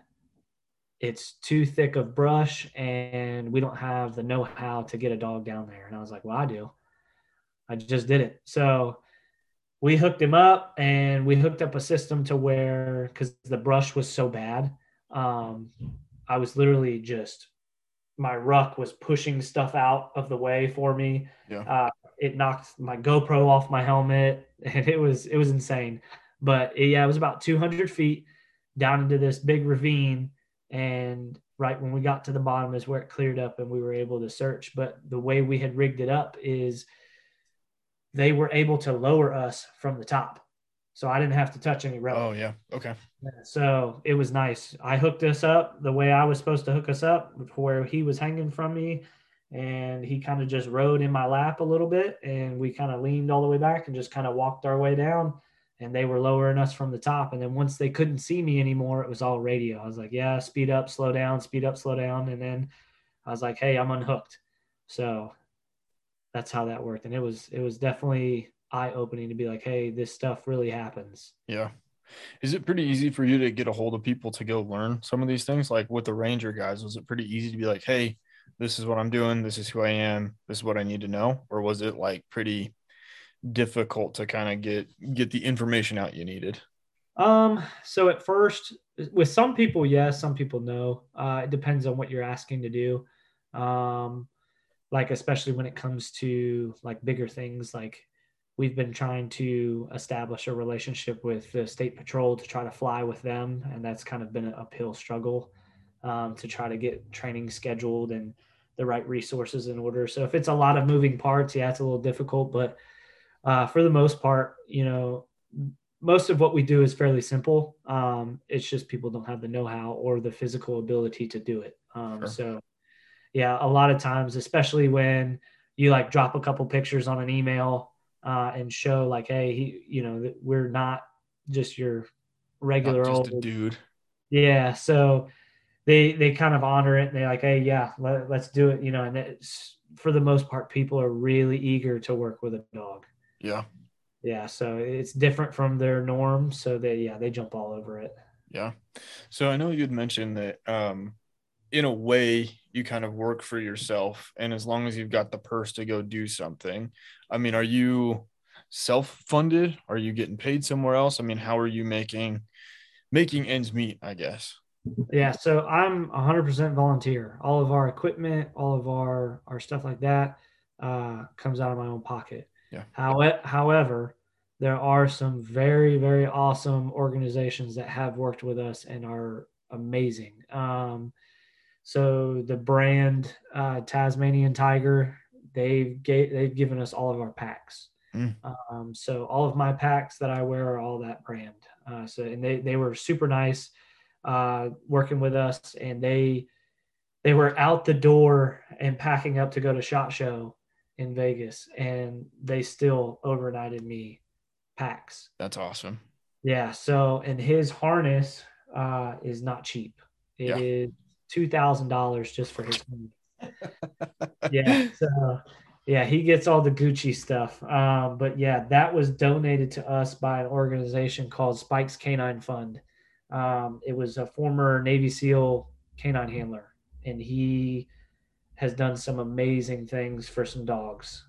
It's too thick of brush and we don't have the know how to get a dog down there. And I was like, well, I do. I just did it. So we hooked him up and we hooked up a system to where, because the brush was so bad, um, I was literally just, my ruck was pushing stuff out of the way for me. Yeah. Uh, it knocked my GoPro off my helmet and it was, it was insane. But yeah, it was about 200 feet down into this big ravine. And right when we got to the bottom is where it cleared up and we were able to search. But the way we had rigged it up is they were able to lower us from the top. So I didn't have to touch any rope. Oh yeah. Okay. So it was nice. I hooked us up the way I was supposed to hook us up, where he was hanging from me, and he kind of just rode in my lap a little bit, and we kind of leaned all the way back and just kind of walked our way down and they were lowering us from the top. And then once they couldn't see me anymore, it was all radio. I was like, yeah, speed up, slow down, speed up, slow down. And then I was like, hey, I'm unhooked. So that's how that worked. And it was it was definitely eye opening to be like, hey, this stuff really happens. Yeah. Is it pretty easy for you to get a hold of people to go learn some of these things? Like with the Ranger guys, was it pretty easy to be like, hey, this is what I'm doing, this is who I am, this is what I need to know? Or was it like pretty difficult to kind of get get the information out you needed? Um, so at first, with some people, yes, some people no. Uh, it depends on what you're asking to do. Um, like especially when it comes to like bigger things, like we've been trying to establish a relationship with the state patrol to try to fly with them, and that's kind of been an uphill struggle um, to try to get training scheduled and the right resources in order. So if it's a lot of moving parts, yeah, it's a little difficult, but uh, for the most part, you know, most of what we do is fairly simple. Um, it's just people don't have the know-how or the physical ability to do it. Um, sure. So, yeah, a lot of times, especially when you like drop a couple pictures on an email uh, and show like, hey, he, you know, we're not just your regular just old dude. Yeah, so they they kind of honor it. And they're like, hey, yeah, let, let's do it. You know, and it's for the most part, people are really eager to work with a dog. Yeah. Yeah. So it's different from their norm. So they, yeah, they jump all over it. Yeah. So I know you'd mentioned that, um, in a way, you kind of work for yourself. And as long as you've got the purse to go do something, I mean, are you self funded? Are you getting paid somewhere else? I mean, how are you making making ends meet, I guess? Yeah, so I'm 100% volunteer. All of our equipment, all of our our stuff like that uh, comes out of my own pocket. Yeah. However, there are some very, very awesome organizations that have worked with us and are amazing. Um, so the brand uh, Tasmanian Tiger, they've gave, they've given us all of our packs. Mm. Um, so all of my packs that I wear are all that brand. Uh, so and they they were super nice uh, working with us, and they they were out the door and packing up to go to Shot Show in Vegas, and they still overnighted me packs. That's awesome. Yeah. So, and his harness uh, is not cheap. It yeah. is two thousand dollars just for his. yeah. So, yeah, he gets all the Gucci stuff. Um, but yeah, that was donated to us by an organization called Spikes Canine Fund. Um, it was a former Navy SEAL canine handler, and he has done some amazing things for some dogs.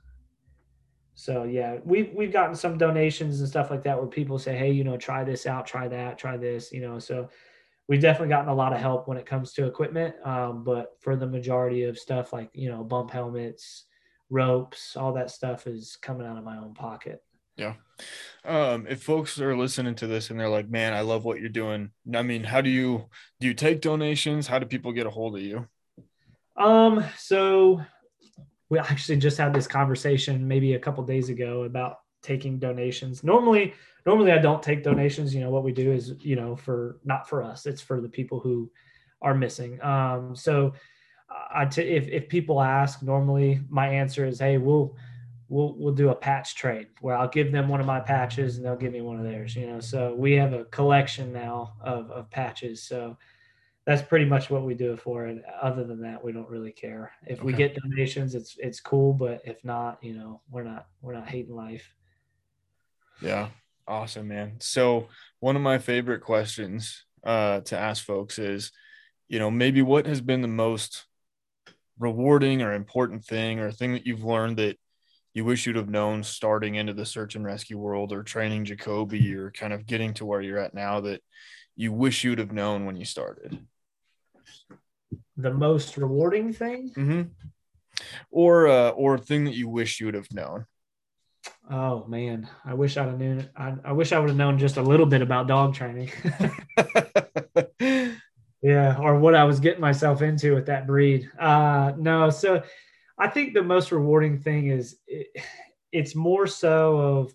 So yeah, we've we've gotten some donations and stuff like that where people say, hey, you know, try this out, try that, try this, you know. So we've definitely gotten a lot of help when it comes to equipment. Um, but for the majority of stuff like you know, bump helmets, ropes, all that stuff is coming out of my own pocket. Yeah. Um, if folks are listening to this and they're like, man, I love what you're doing. I mean, how do you do you take donations? How do people get a hold of you? Um, so we actually just had this conversation maybe a couple days ago about taking donations. Normally, normally I don't take donations. You know, what we do is, you know, for not for us, it's for the people who are missing. Um, so I t- if if people ask, normally my answer is, hey, we'll we'll we'll do a patch trade where I'll give them one of my patches and they'll give me one of theirs. You know, so we have a collection now of of patches. So that's pretty much what we do it for. And other than that, we don't really care. If okay. we get donations, it's it's cool. But if not, you know, we're not we're not hating life. Yeah, awesome, man. So one of my favorite questions uh, to ask folks is, you know, maybe what has been the most rewarding or important thing or thing that you've learned that you wish you'd have known starting into the search and rescue world or training Jakoby or kind of getting to where you're at now that you wish you'd have known when you started? The most rewarding thing? Mm-hmm. Or uh, or thing that you wish you would have known. Oh man, I wish I'd have known. I, I wish I would have known just a little bit about dog training. yeah, or what I was getting myself into with that breed. Uh, no, so I think the most rewarding thing is it, it's more so of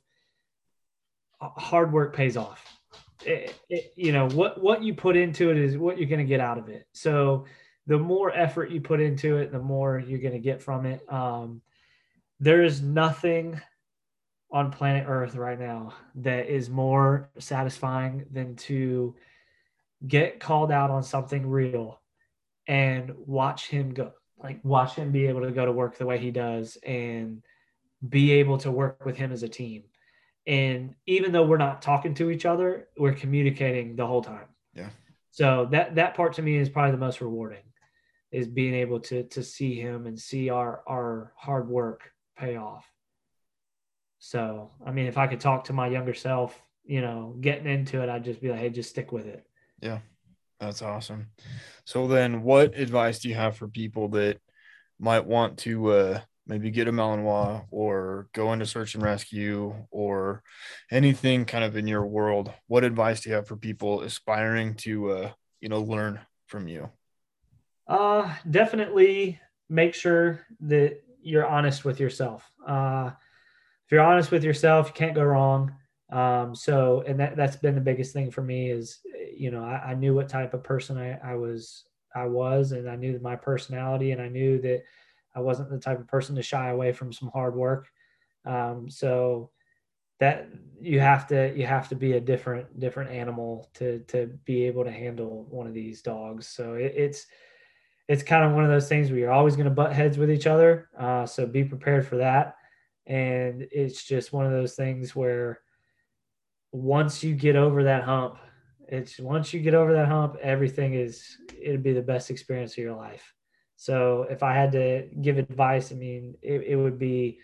uh, hard work pays off. It, you know what what you put into it is what you're going to get out of it. So the more effort you put into it, the more you're going to get from it. Um, there is nothing on planet Earth right now that is more satisfying than to get called out on something real and watch him go like watch him be able to go to work the way he does and be able to work with him as a team and even though we're not talking to each other we're communicating the whole time. Yeah. So that that part to me is probably the most rewarding is being able to to see him and see our our hard work pay off. So i mean if i could talk to my younger self you know getting into it i'd just be like hey just stick with it. Yeah. That's awesome. So then what advice do you have for people that might want to uh, maybe get a Malinois or go into search and rescue or anything kind of in your world? What advice do you have for people aspiring to uh, you know learn from you? Uh definitely make sure that you're honest with yourself. Uh if you're honest with yourself, you can't go wrong. Um, so, and that, that's been the biggest thing for me is, you know, I, I knew what type of person I, I was, I was, and I knew my personality and I knew that I wasn't the type of person to shy away from some hard work. Um, so that you have to, you have to be a different, different animal to, to be able to handle one of these dogs. So it, it's, it's kind of one of those things where you're always going to butt heads with each other. Uh, so be prepared for that. And it's just one of those things where, once you get over that hump, it's once you get over that hump, everything is it'd be the best experience of your life. So if I had to give advice, I mean, it, it would be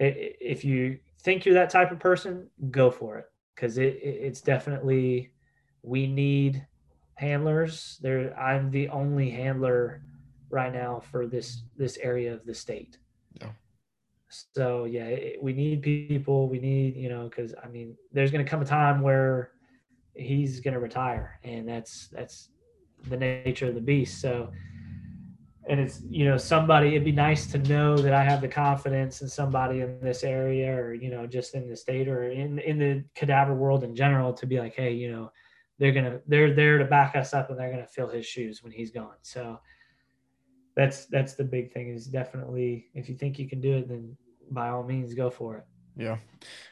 if you think you're that type of person, go for it because it, it, it's definitely we need handlers. There, I'm the only handler right now for this this area of the state. Yeah. So yeah, it, we need people. We need you know because I mean, there's going to come a time where he's going to retire, and that's that's the nature of the beast. So, and it's you know somebody. It'd be nice to know that I have the confidence in somebody in this area, or you know just in the state or in in the cadaver world in general, to be like, hey, you know, they're gonna they're there to back us up, and they're gonna fill his shoes when he's gone. So that's that's the big thing is definitely if you think you can do it then by all means go for it yeah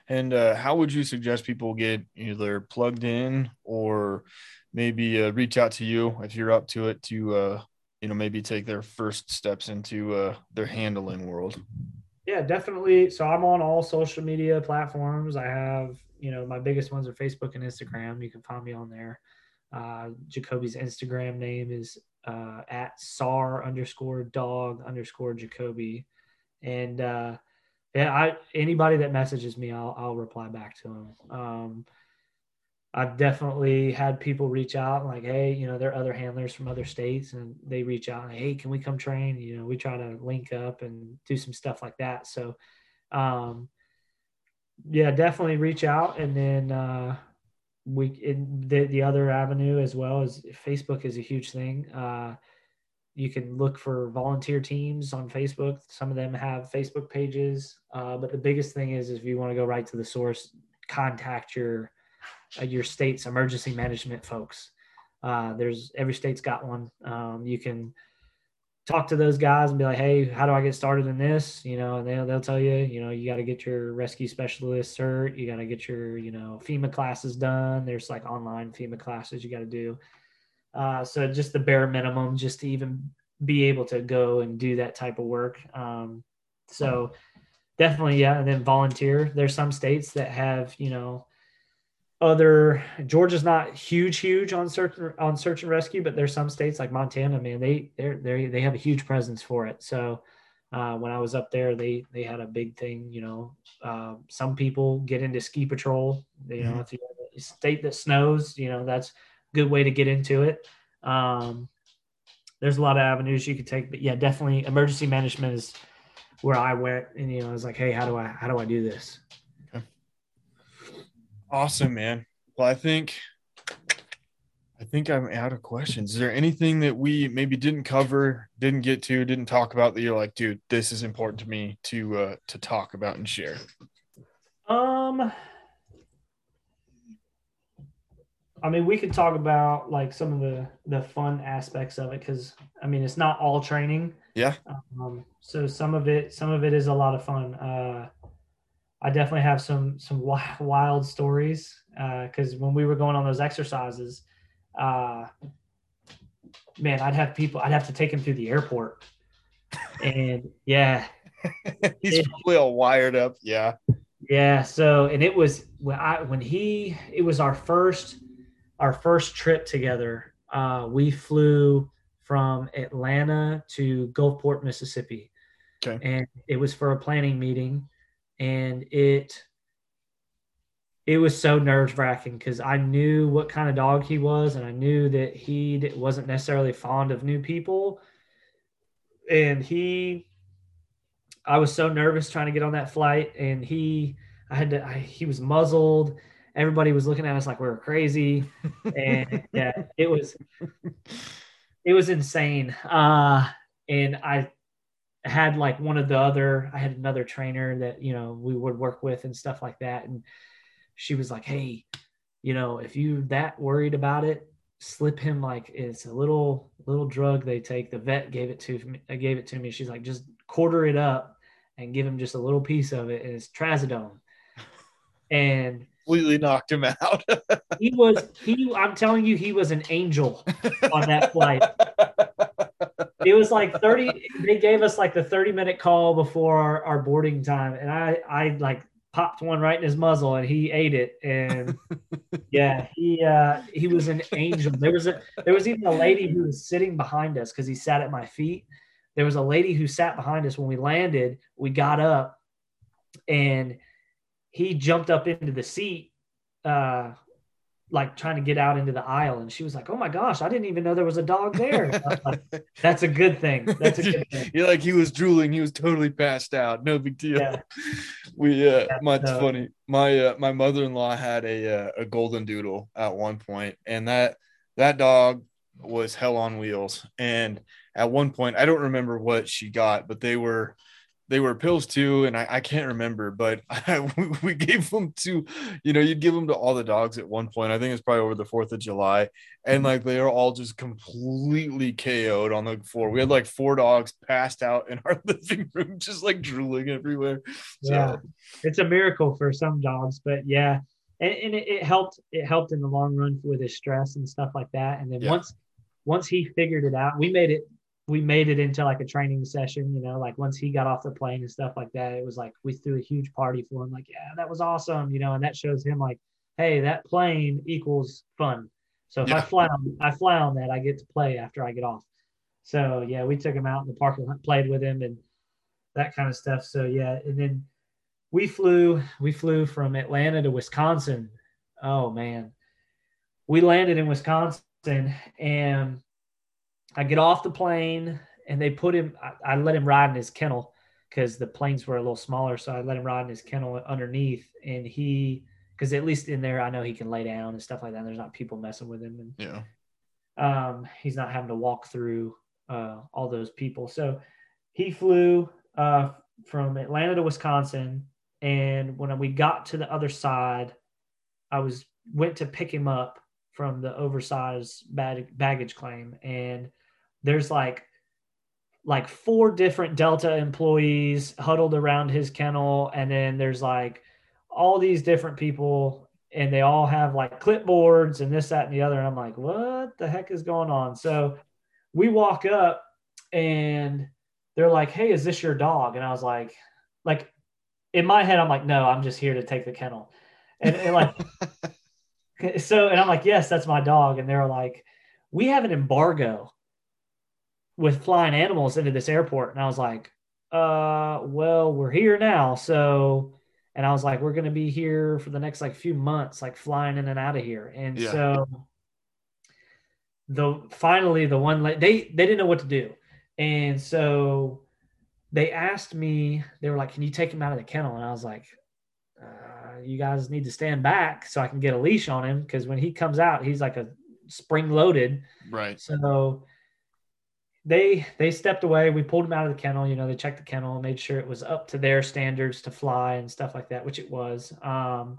and uh, how would you suggest people get either plugged in or maybe uh, reach out to you if you're up to it to uh, you know maybe take their first steps into uh, their handling world. Yeah definitely. So i'm on all social media platforms. I have you know my biggest ones are facebook and instagram. You can find me on there. Uh, jakoby's instagram name is uh, at sar underscore dog underscore jacoby. And uh, yeah, I anybody that messages me, I'll I'll reply back to them. Um, I've definitely had people reach out like, hey, you know, there are other handlers from other states, and they reach out, like, hey, can we come train? You know, we try to link up and do some stuff like that. So, um, yeah, definitely reach out, and then uh, we in the the other avenue as well as Facebook is a huge thing. Uh, you can look for volunteer teams on Facebook. Some of them have Facebook pages, uh, but the biggest thing is, is if you want to go right to the source, contact your uh, your state's emergency management folks. Uh, there's every state's got one. Um, you can talk to those guys and be like, hey, how do I get started in this? You know, and they'll, they'll tell you, you know, you got to get your rescue specialist cert. You got to get your, you know, FEMA classes done. There's like online FEMA classes you got to do. Uh, so just the bare minimum just to even be able to go and do that type of work. Um, so definitely, yeah. And then volunteer. There's some states that have, you know, other Georgia's not huge, huge on search on search and rescue, but there's some states like Montana, man, they they they they have a huge presence for it. So uh, when I was up there, they they had a big thing. You know, uh, some people get into ski patrol. You know, mm-hmm. if you have a state that snows, you know that's a good way to get into it. Um, there's a lot of avenues you could take, but yeah, definitely emergency management is where I went, and you know, I was like, hey, how do I how do I do this? Awesome, man. Well, I think I think I'm out of questions. Is there anything that we maybe didn't cover, didn't get to, didn't talk about that you're like, dude, this is important to me to uh to talk about and share? Um I mean, we could talk about like some of the the fun aspects of it because I mean, it's not all training. Yeah. Um, so some of it, some of it is a lot of fun. Uh, I definitely have some some wild stories because uh, when we were going on those exercises, uh, man, I'd have people, I'd have to take him through the airport, and yeah, he's it, probably all wired up. Yeah, yeah. So and it was when I when he it was our first our first trip together. Uh, we flew from Atlanta to Gulfport, Mississippi. Okay. And it was for a planning meeting and it it was so nerve wracking because I knew what kind of dog he was, and I knew that he wasn't necessarily fond of new people. And he, I was so nervous trying to get on that flight, and he, I had to, I, he was muzzled. Everybody was looking at us like we were crazy, and yeah, it was, it was insane. Uh, and I had like one of the other i had another trainer that you know we would work with and stuff like that and she was like hey you know if you that worried about it slip him like it's a little little drug they take the vet gave it to me I uh, gave it to me. She's like just quarter it up and give him just a little piece of it and it's trazodone. And completely knocked him out. He was he i'm telling you he was an angel on that flight it was like 30 they gave us like the 30 minute call before our, our boarding time and i i like popped one right in his muzzle and he ate it and yeah he uh he was an angel. There was a there was even a lady who was sitting behind us because he sat at my feet. There was a lady who sat behind us when we landed we got up and he jumped up into the seat uh like trying to get out into the aisle and she was like oh my gosh i didn't even know there was a dog there. Like, that's a good thing. That's a good thing. You're like he was drooling he was totally passed out. No big deal. Yeah. we uh yeah, no. funny. My uh, my mother-in-law had a uh, a golden doodle at one point and that that dog was hell on wheels. And at one point i don't remember what she got but they were they were pills too, and I, I can't remember, but I, we gave them to, you know, you'd give them to all the dogs at one point. I think it's probably over the Fourth of July, and mm-hmm. like they are all just completely KO'd on the floor. We had like four dogs passed out in our living room, just like drooling everywhere. So. Yeah, it's a miracle for some dogs, but yeah, and, and it, it, helped. It helped in the long run with his stress and stuff like that. And then yeah. once once he figured it out, we made it we made it into like a training session, you know, like once he got off the plane and stuff like that, it was like we threw a huge party for him, like, yeah, that was awesome, you know, and that shows him like, hey, that plane equals fun. So if yeah. I fly on I fly on that, I get to play after I get off. So yeah, we took him out in the park and played with him and that kind of stuff. So yeah, and then we flew we flew from Atlanta to Wisconsin. Oh man. We landed in Wisconsin and I get off the plane and they put him, I, I let him ride in his kennel because the planes were a little smaller. So I let him ride in his kennel underneath and he, because at least in there, I know he can lay down and stuff like that. There's not people messing with him. And, yeah. Um, he's not having to walk through uh, all those people. So he flew uh, from Atlanta to Wisconsin. And when we got to the other side, I was went to pick him up from the oversized bag, baggage claim. And there's like like four different Delta employees huddled around his kennel, and then there's like all these different people, and they all have like clipboards and this, that, and the other. And I'm like, what the heck is going on? So we walk up, and they're like, "Hey, is this your dog?" And I was like, like in my head, I'm like, "No, I'm just here to take the kennel," and, and like. so and i'm like yes that's my dog and they're like we have an embargo with flying animals into this airport and i was like uh well we're here now so and i was like we're going to be here for the next like few months like flying in and out of here and Yeah. so the finally the one they they didn't know what to do and so they asked me they were like can you take him out of the kennel and i was like uh, you guys need to stand back so I can get a leash on him because when he comes out, he's like a spring loaded. Right. So they they stepped away. We pulled him out of the kennel. You know, they checked the kennel made sure it was up to their standards to fly and stuff like that, which it was. Um,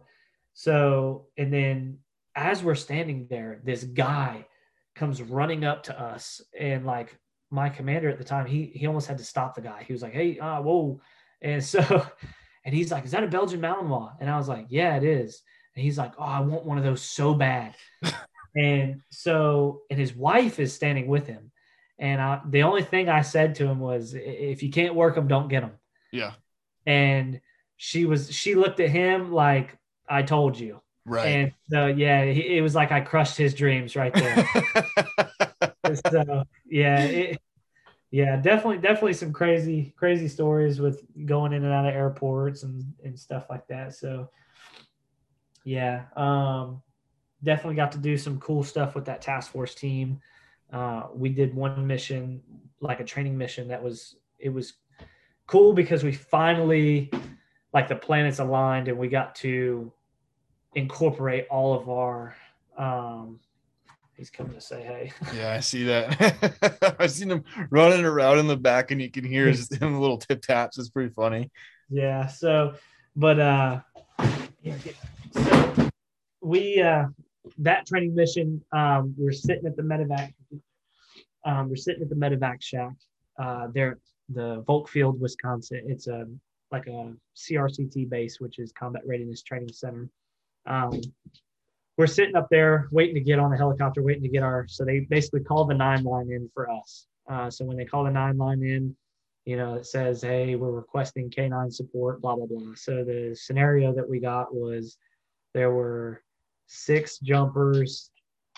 so and then as we're standing there, this guy comes running up to us and like my commander at the time, he he almost had to stop the guy. He was like, "Hey, uh, whoa!" And so, and he's like, "Is that a Belgian Malinois?" And I was like, "Yeah, it is." And he's like, "Oh, I want one of those so bad." and so, and his wife is standing with him. And I, the only thing I said to him was, "If you can't work them, don't get them." Yeah. And she was, she looked at him like, "I told you." Right. And so, yeah, he, it was like I crushed his dreams right there. so yeah, it, yeah, definitely, definitely some crazy, crazy stories with going in and out of airports and and stuff like that. So yeah, um, definitely got to do some cool stuff with that task force team. Uh, we did one mission, like a training mission, that was it was cool because we finally like the planets aligned and we got to incorporate all of our um he's coming to say hey yeah, I see that. I've seen him running around in the back, and you can hear his little tip taps. It's pretty funny. Yeah. So, but uh, yeah, so we uh that training mission, um, we're sitting at the medevac. Um, we're sitting at the medevac shack. Uh, there, the Volk Field, Wisconsin. It's a like a CRCT base, which is Combat Readiness Training Center. Um, we're sitting up there waiting to get on the helicopter, waiting to get our. So they basically call the nine line in for us. Uh, so when they call the nine line in, you know, it says, hey, we're requesting canine support, blah, blah, blah. So the scenario that we got was there were six jumpers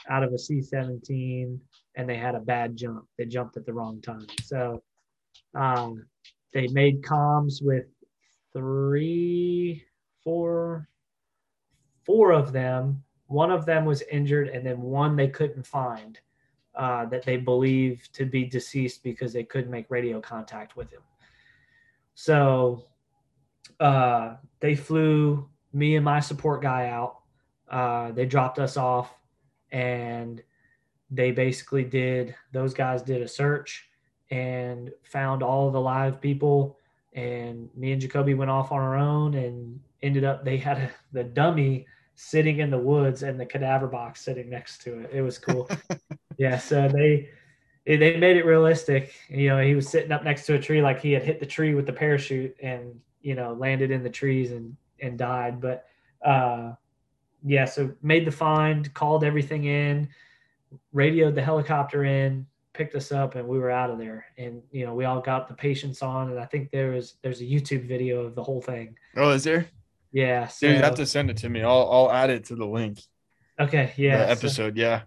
out of a C 17 and they had a bad jump. They jumped at the wrong time. So um, they made comms with three, four, four of them. One of them was injured, and then one they couldn't find uh, that they believe to be deceased because they couldn't make radio contact with him. So uh, they flew me and my support guy out. Uh, they dropped us off, and they basically did. Those guys did a search and found all the live people. And me and Jakoby went off on our own and ended up. They had a, the dummy sitting in the woods and the cadaver box sitting next to it. It was cool. yeah, so they they made it realistic. You know, he was sitting up next to a tree like he had hit the tree with the parachute and you know landed in the trees and and died. But uh, yeah, so made the find, called everything in, radioed the helicopter in, picked us up, and we were out of there. And you know, we all got the patients on, and I think there was there's a YouTube video of the whole thing. Oh, is there? Yeah, so, Dude, you have to send it to me. I'll I'll add it to the link. okay, yeah, the so- episode. yeah.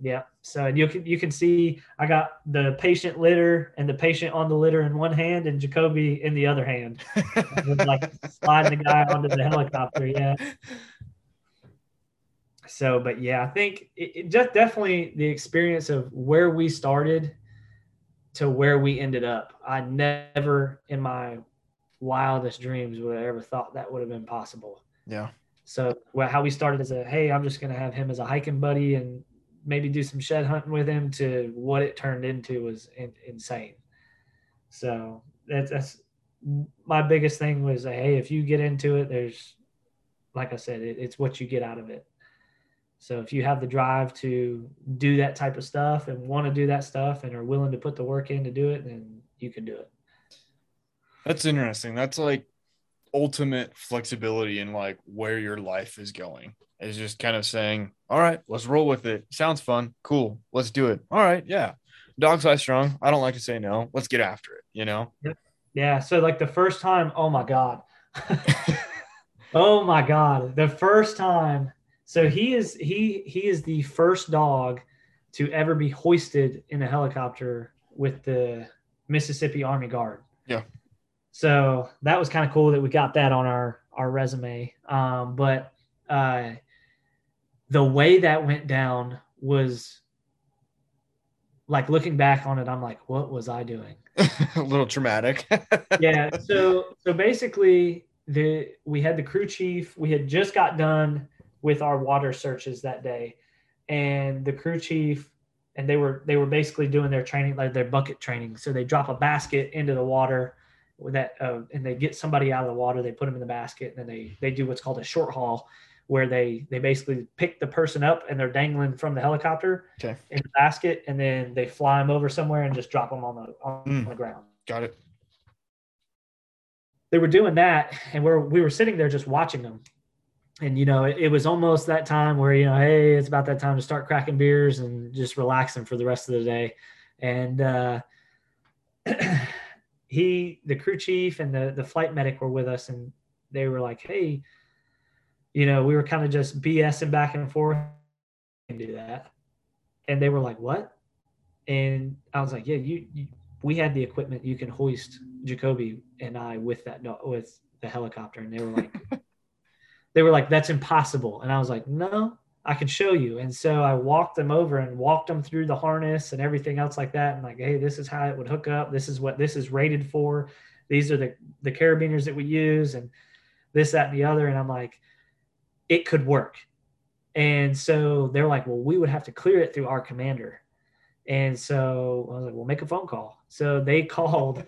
Yeah. So you can you can see I got the patient litter and the patient on the litter in one hand and Jakoby in the other hand. Like sliding the guy onto the helicopter. Yeah. So, but yeah, I think it, it just definitely the experience of where we started to where we ended up. I never in my wildest dreams would have ever thought that would have been possible. yeah. So well, how we started as a hey, I'm just gonna have him as a hiking buddy and maybe do some shed hunting with him to what it turned into was in, insane. So that's that's my biggest thing was hey, if you get into it, there's like I said, it, it's what you get out of it. So if you have the drive to do that type of stuff and want to do that stuff and are willing to put the work in to do it, then you can do it. That's interesting. That's like ultimate flexibility in like where your life is going. Is just kind of saying, all right, let's roll with it. Sounds fun. Cool. Let's do it. All right. Yeah. Dog's size strong. I don't like to say no. Let's get after it, you know? Yeah. So like the first time, oh my God. oh my God. The first time. So he is he he is the first dog to ever be hoisted in a helicopter with the Mississippi Army Guard. Yeah. So that was kind of cool that we got that on our our resume. Um, but uh, the way that went down was like looking back on it, I'm like, what was I doing? a little traumatic. yeah. So so basically, the we had the crew chief. We had just got done with our water searches that day, and the crew chief and they were they were basically doing their training like their bucket training. So they drop a basket into the water with that, uh, and they get somebody out of the water. They put them in the basket, and then they they do what's called a short haul, where they they basically pick the person up and they're dangling from the helicopter okay. in the basket, and then they fly them over somewhere and just drop them on the on, Mm. the ground. Got it. They were doing that, and we're we were sitting there just watching them. And you know, it, it was almost that time where you know, hey, it's about that time to start cracking beers and just relaxing for the rest of the day. And uh, he, the crew chief, and the the flight medic were with us, and they were like, hey, you know, we were kind of just BSing back and forth and do that. And they were like, what? And I was like, yeah, you, you we had the equipment. You can hoist Jakoby and I with that with the helicopter. And they were like, they were like, that's impossible. And I was like, no, I can show you. And so I walked them over and walked them through the harness and everything else like that. And like, hey, this is how it would hook up. This is what this is rated for. These are the the carabiners that we use, and this, that, and the other. And I'm like, it could work. And so they're like, well, we would have to clear it through our commander. And so I was like, well, make a phone call. So they called,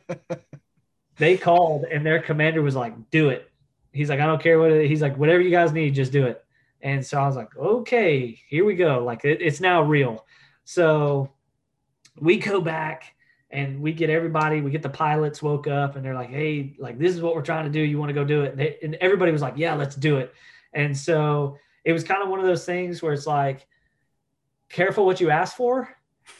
they called, and their commander was like, do it. He's like, I don't care what it, he's like, whatever you guys need, just do it. And so I was like, okay, here we go. Like it, it's now real. So we go back and we get everybody, we get the pilots woke up and they're like, hey, like this is what we're trying to do. You want to go do it? And, they, and everybody was like, yeah, let's do it. And so it was kind of one of those things where it's like, careful what you ask for.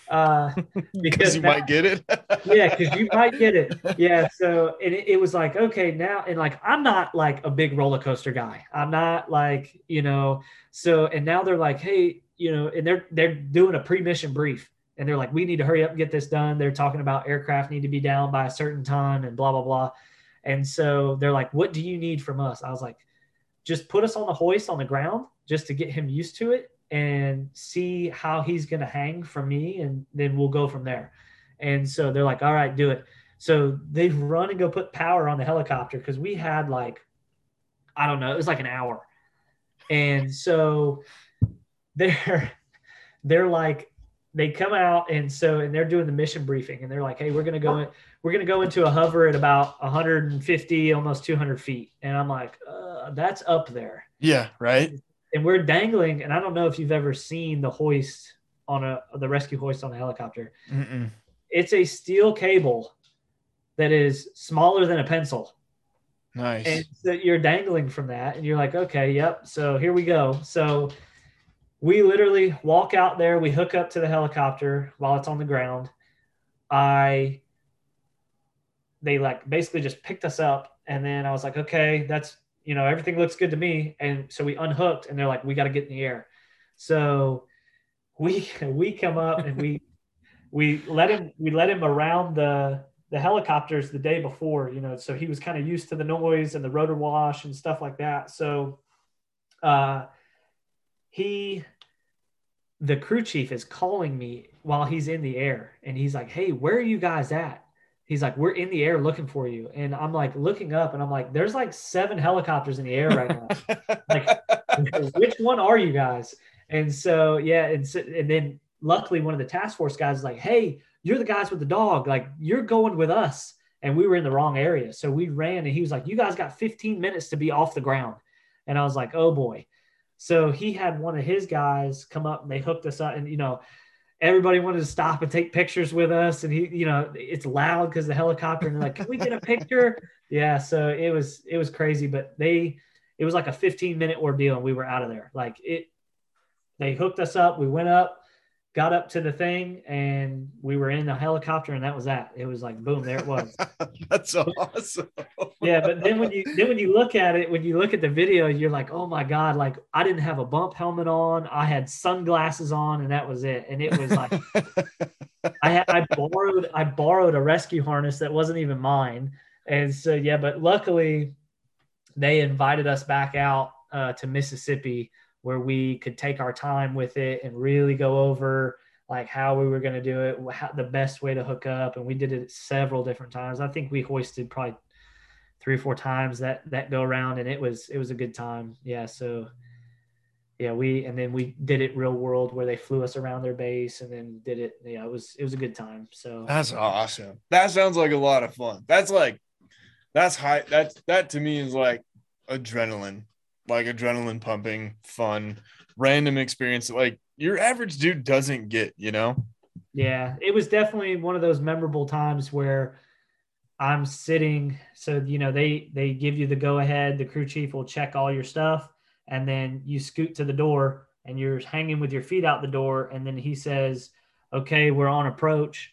Uh, Because you now- might get it. yeah, because you might get it. Yeah. So and it, it was like, okay, now and like I'm not like a big roller coaster guy. I'm not like, you know, so and now they're like, hey, you know, and they're they're doing a pre-mission brief and they're like, we need to hurry up and get this done. They're talking about aircraft need to be down by a certain time and blah blah blah. And so they're like, what do you need from us? I was like, just put us on the hoist on the ground just to get him used to it and see how he's going to hang from me and then we'll go from there. And so they're like all right do it. So they run and go put power on the helicopter because we had like i don't know it was like an hour. And so they're they're like they come out and so and they're doing the mission briefing and they're like hey we're to go in we're to go into a hover at about 150 almost 200 feet. And i'm like uh, that's up there. Yeah, right. And we're dangling and i don't know if you've ever seen the hoist on a the rescue hoist on a helicopter Mm-mm. it's a steel cable that is smaller than a pencil Nice. and so you're dangling from that and you're like okay yep so here we go so we literally walk out there we hook up to the helicopter while it's on the ground i they like basically just picked us up and then i was like okay that's you know everything looks good to me. And so we unhooked and they're like we got to get in the air. So we we come up and we we let him we let him around the the helicopters the day before you know so he was kind of used to the noise and the rotor wash and stuff like that. So uh he the crew chief is calling me while he's in the air and he's like hey where are you guys at he's like we're in the air looking for you. And i'm like looking up and i'm like there's like seven helicopters in the air right now. Like which one are you guys? And so yeah and, so, and then luckily one of the task force guys is like hey you're the guys with the dog. Like you're going with us. And we were in the wrong area. So we ran and he was like you guys got 15 minutes to be off the ground. And i was like oh boy. So he had one of his guys come up and they hooked us up, and you know, everybody wanted to stop and take pictures with us. And he, you know, it's loud because the helicopter, and they're like, "Can we get a picture?" yeah. So it was it was crazy, but they it was like a 15 minute ordeal, and we were out of there. Like it, they hooked us up. We went up got up to the thing and we were in the helicopter and that was that. It was like boom there it was. That's awesome. Yeah but then when you then when you look at it when you look at the video you're like oh my god like i didn't have a bump helmet on. I had sunglasses on and that was it. And it was like i had i borrowed i borrowed a rescue harness that wasn't even mine. And so yeah but luckily they invited us back out uh, to mississippi where we could take our time with it and really go over like how we were going to do it, how, the best way to hook up. And we did it several different times. I think we hoisted probably three or four times that that go around, and it was it was a good time. Yeah, so yeah, we and then we did it real world where they flew us around their base and then did it. Yeah, it was it was a good time. So that's awesome. That sounds like a lot of fun. That's like that's high. That's that to me is like adrenaline like adrenaline pumping, fun, random experience like your average dude doesn't get, you know? Yeah, it was definitely one of those memorable times where I'm sitting. So, you know, they they give you the go ahead, the crew chief will check all your stuff, and then you scoot to the door and you're hanging with your feet out the door. And then he says, Okay, we're on approach.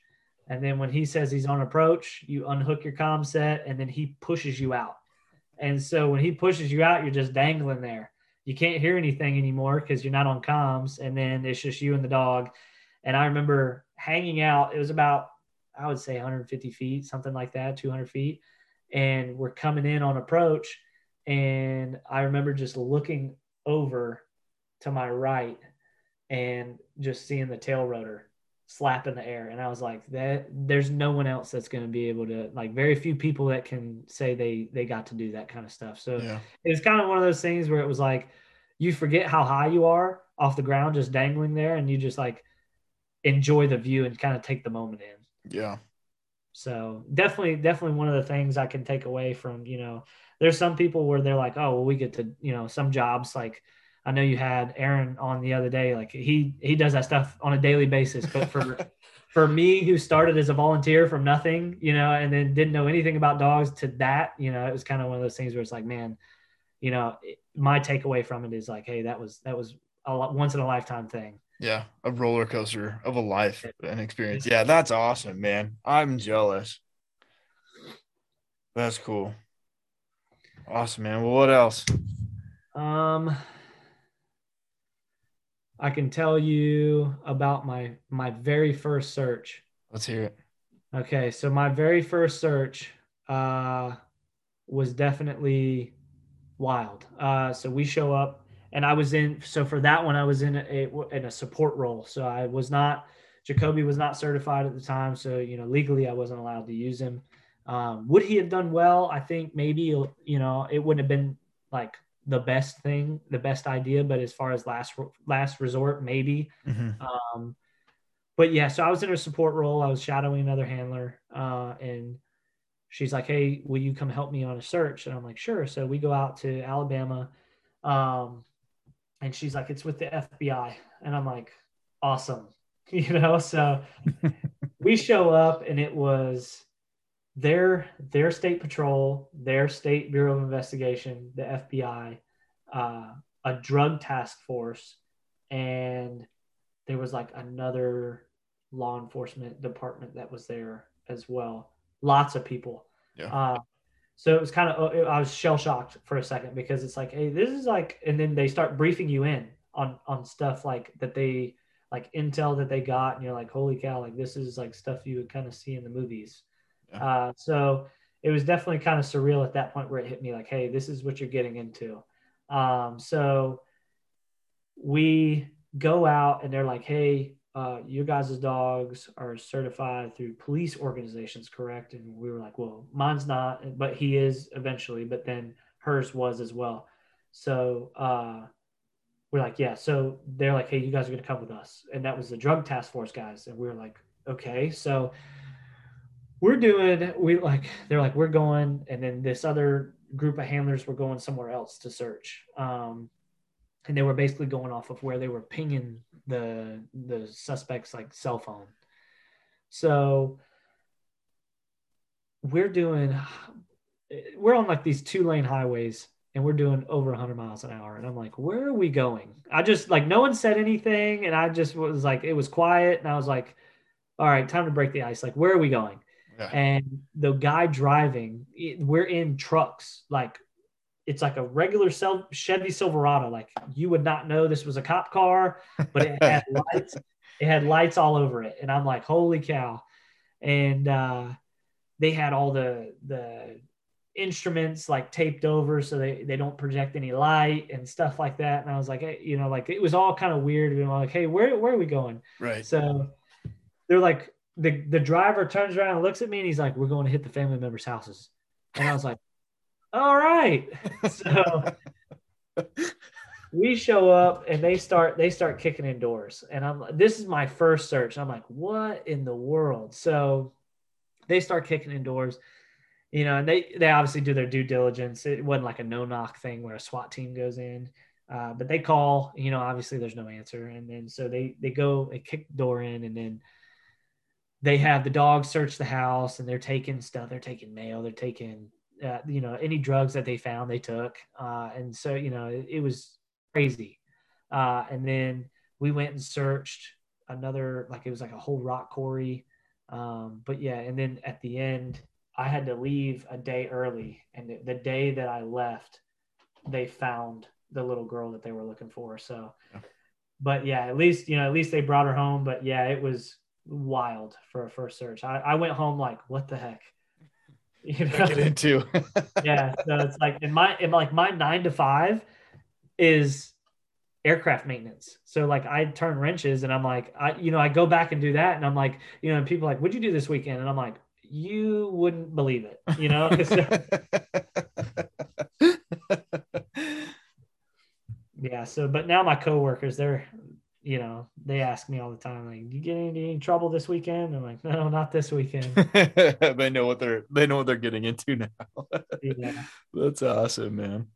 And then when he says he's on approach, you unhook your com set and then he pushes you out. And so when he pushes you out, you're just dangling there. You can't hear anything anymore because you're not on comms. And then it's just you and the dog. And I remember hanging out, it was about, I would say 150 feet, something like that, 200 feet. And we're coming in on approach. And I remember just looking over to my right and just seeing the tail rotor slap in the air. And i was like that there's no one else that's going to be able to like very few people that can say they they got to do that kind of stuff. So yeah. it's kind of one of those things where it was like you forget how high you are off the ground just dangling there and you just like enjoy the view and kind of take the moment in. Yeah. So definitely definitely one of the things i can take away from you know there's some people where they're like oh well we get to you know some jobs like I know you had Aaron on the other day. Like he he does that stuff on a daily basis. But for for me, who started as a volunteer from nothing, you know, and then didn't know anything about dogs to that, you know, it was kind of one of those things where it's like, man, you know, my takeaway from it is like, hey, that was that was a once in a lifetime thing. Yeah, a roller coaster of a life and experience. Yeah, that's awesome, man. I'm jealous. That's cool. Awesome, man. Well, what else? Um, I can tell you about my my very first search. Let's hear it. Okay, so my very first search uh, was definitely wild. Uh, so we show up, and I was in. So for that one, I was in a in a support role. So I was not. Jakoby was not certified at the time, so you know legally I wasn't allowed to use him. Um, would he have done well? I think maybe you know it wouldn't have been like the best thing, the best idea, but as far as last last resort, maybe. Mm-hmm. Um, but yeah, so I was in a support role. I was shadowing another handler, uh, and she's like, "Hey, will you come help me on a search?" And I'm like, "Sure." So we go out to Alabama, um, and she's like, "It's with the FBI," and I'm like, "Awesome," you know. So we show up, and it was their their state patrol, their state bureau of investigation, the FBI, uh, a drug task force, and there was like another law enforcement department that was there as well. Lots of people. Yeah. Uh, so it was kind of I was shell shocked for a second because it's like, hey, this is like, and then they start briefing you in on on stuff like that they like intel that they got, and you're like, holy cow, like this is like stuff you would kind of see in the movies. Uh, so it was definitely kind of surreal at that point where it hit me like, hey, this is what you're getting into. Um, so we go out and they're like, hey, uh, your guys' dogs are certified through police organizations, correct? And we were like, well, mine's not, but he is eventually, but then hers was as well. So uh, we're like, yeah. So they're like, hey, you guys are going to come with us. And that was the drug task force guys. And we were like, okay. So we're doing we like they're like we're going and then this other group of handlers were going somewhere else to search. Um and they were basically going off of where they were pinging the the suspects like cell phone. So we're doing we're on like these two lane highways and we're doing over 100 miles an hour. And i'm like where are we going? I just like no one said anything and i just was like it was quiet and i was like all right time to break the ice. Like where are we going yeah. and the guy driving we're in trucks like it's like a regular chevy silverado like you would not know this was a cop car but it had lights it had lights all over it and i'm like holy cow and uh they had all the the instruments like taped over so they, they don't project any light and stuff like that. And I was like, hey, you know, like it was all kind of weird. And I'm like, hey, where where are we going? Right. So they're like, the the driver turns around and looks at me and he's like, we're going to hit the family members' houses. And I was like, all right. So we show up and they start they start kicking in doors. And I'm this is my first search. I'm like, what in the world? So they start kicking in doors you know, and they they obviously do their due diligence. It wasn't like a no knock thing where a SWAT team goes in, uh, but they call. You know, obviously there's no answer, and then so they they go and kick the door in, and then they have the dogs search the house, and they're taking stuff. They're taking mail. They're taking uh, you know any drugs that they found. They took, uh, and so you know it, it was crazy. Uh, and then we went and searched another like it was like a whole rock quarry. Um, but yeah, and then at the end I had to leave a day early, and the day that I left, they found the little girl that they were looking for. So, yeah. but yeah, at least you know, at least they brought her home. But yeah, it was wild for a first search. I, I went home like, what the heck? You know? Get into. yeah, so it's like in my in like my nine to five is aircraft maintenance. So like I turn wrenches and I'm like, I you know, I go back and do that and I'm like, you know, and people like, what'd you do this weekend? And I'm like, you wouldn't believe it, you know? yeah. So, but now my coworkers, they're, you know, they ask me all the time, like, you get into any trouble this weekend? I'm like, no, not this weekend. they know what they're, they know what they're getting into now. yeah. That's awesome, man.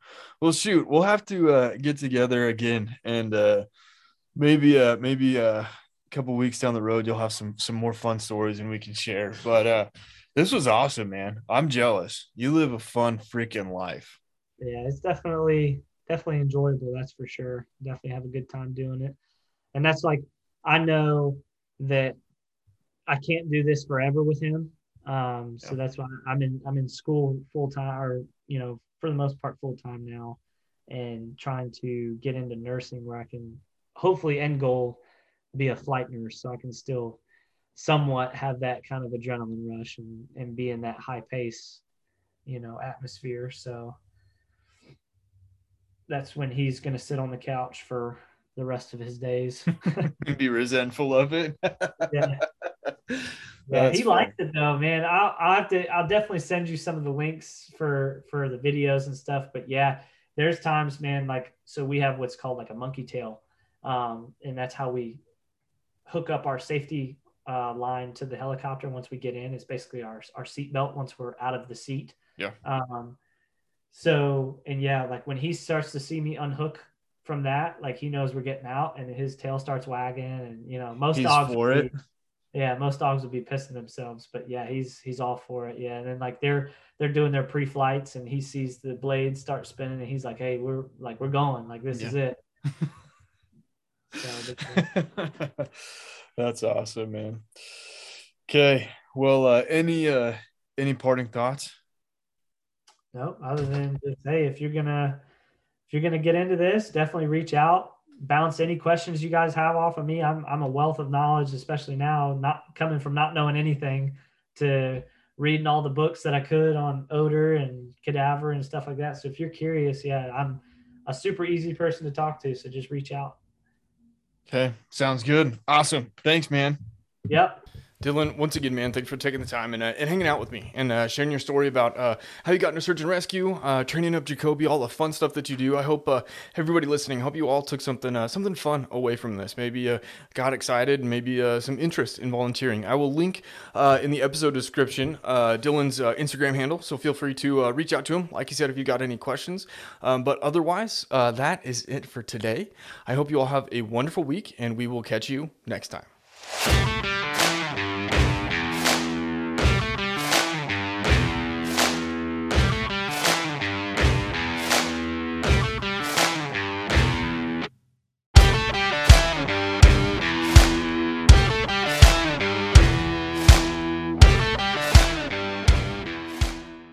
Well, shoot, we'll have to uh, get together again and uh, maybe, uh, maybe, uh, a couple weeks down the road you'll have some some more fun stories and we can share but uh this was awesome man i'm jealous you live a fun freaking life yeah it's definitely definitely enjoyable that's for sure definitely have a good time doing it and that's like i know that i can't do this forever with him um so yeah. that's why i'm in i'm in school full time or you know for the most part full time now and trying to get into nursing where i can hopefully end goal be a flight nurse so I can still somewhat have that kind of adrenaline rush and, and be in that high pace, you know, atmosphere. So that's when he's going to sit on the couch for the rest of his days. be resentful of it. yeah. Yeah, he fun. liked it though, man. I'll, I'll have to. I'll definitely send you some of the links for for the videos and stuff. But yeah, there's times, man. Like, so we have what's called like a monkey tail, um, and that's how we hook up our safety uh, line to the helicopter once we get in. It's basically our our seat belt once we're out of the seat. Yeah. Um, so and yeah, like when he starts to see me unhook from that, like he knows we're getting out, and his tail starts wagging, and you know most he's dogs for it. Be, yeah, most dogs would be pissing themselves, but yeah, he's he's all for it. Yeah, and then like they're they're doing their pre-flights, and he sees the blades start spinning, and he's like, "Hey, we're like we're going, like this yeah. is it." That's awesome, man. Okay. Well, uh, any uh, any parting thoughts? No, other than just hey, if you're gonna if you're gonna get into this, definitely reach out, bounce any questions you guys have off of me. I'm I'm a wealth of knowledge, especially now, not coming from not knowing anything to reading all the books that I could on odor and cadaver and stuff like that. So if you're curious, yeah, I'm a super easy person to talk to. So just reach out. Okay. Sounds good. Awesome. Thanks, man. Yep. Dillon, once again, man, thanks for taking the time and, uh, and hanging out with me and uh, sharing your story about uh, how you got into search and rescue, uh, training up Jakoby, all the fun stuff that you do. I hope uh, everybody listening, I hope you all took something uh, something fun away from this. Maybe got excited, maybe some interest in volunteering. I will link in the episode description Dillon's Instagram handle, so feel free to reach out to him. Like you said, if you got any questions. Um, but otherwise, that is it for today. I hope you all have a wonderful week, and we will catch you next time.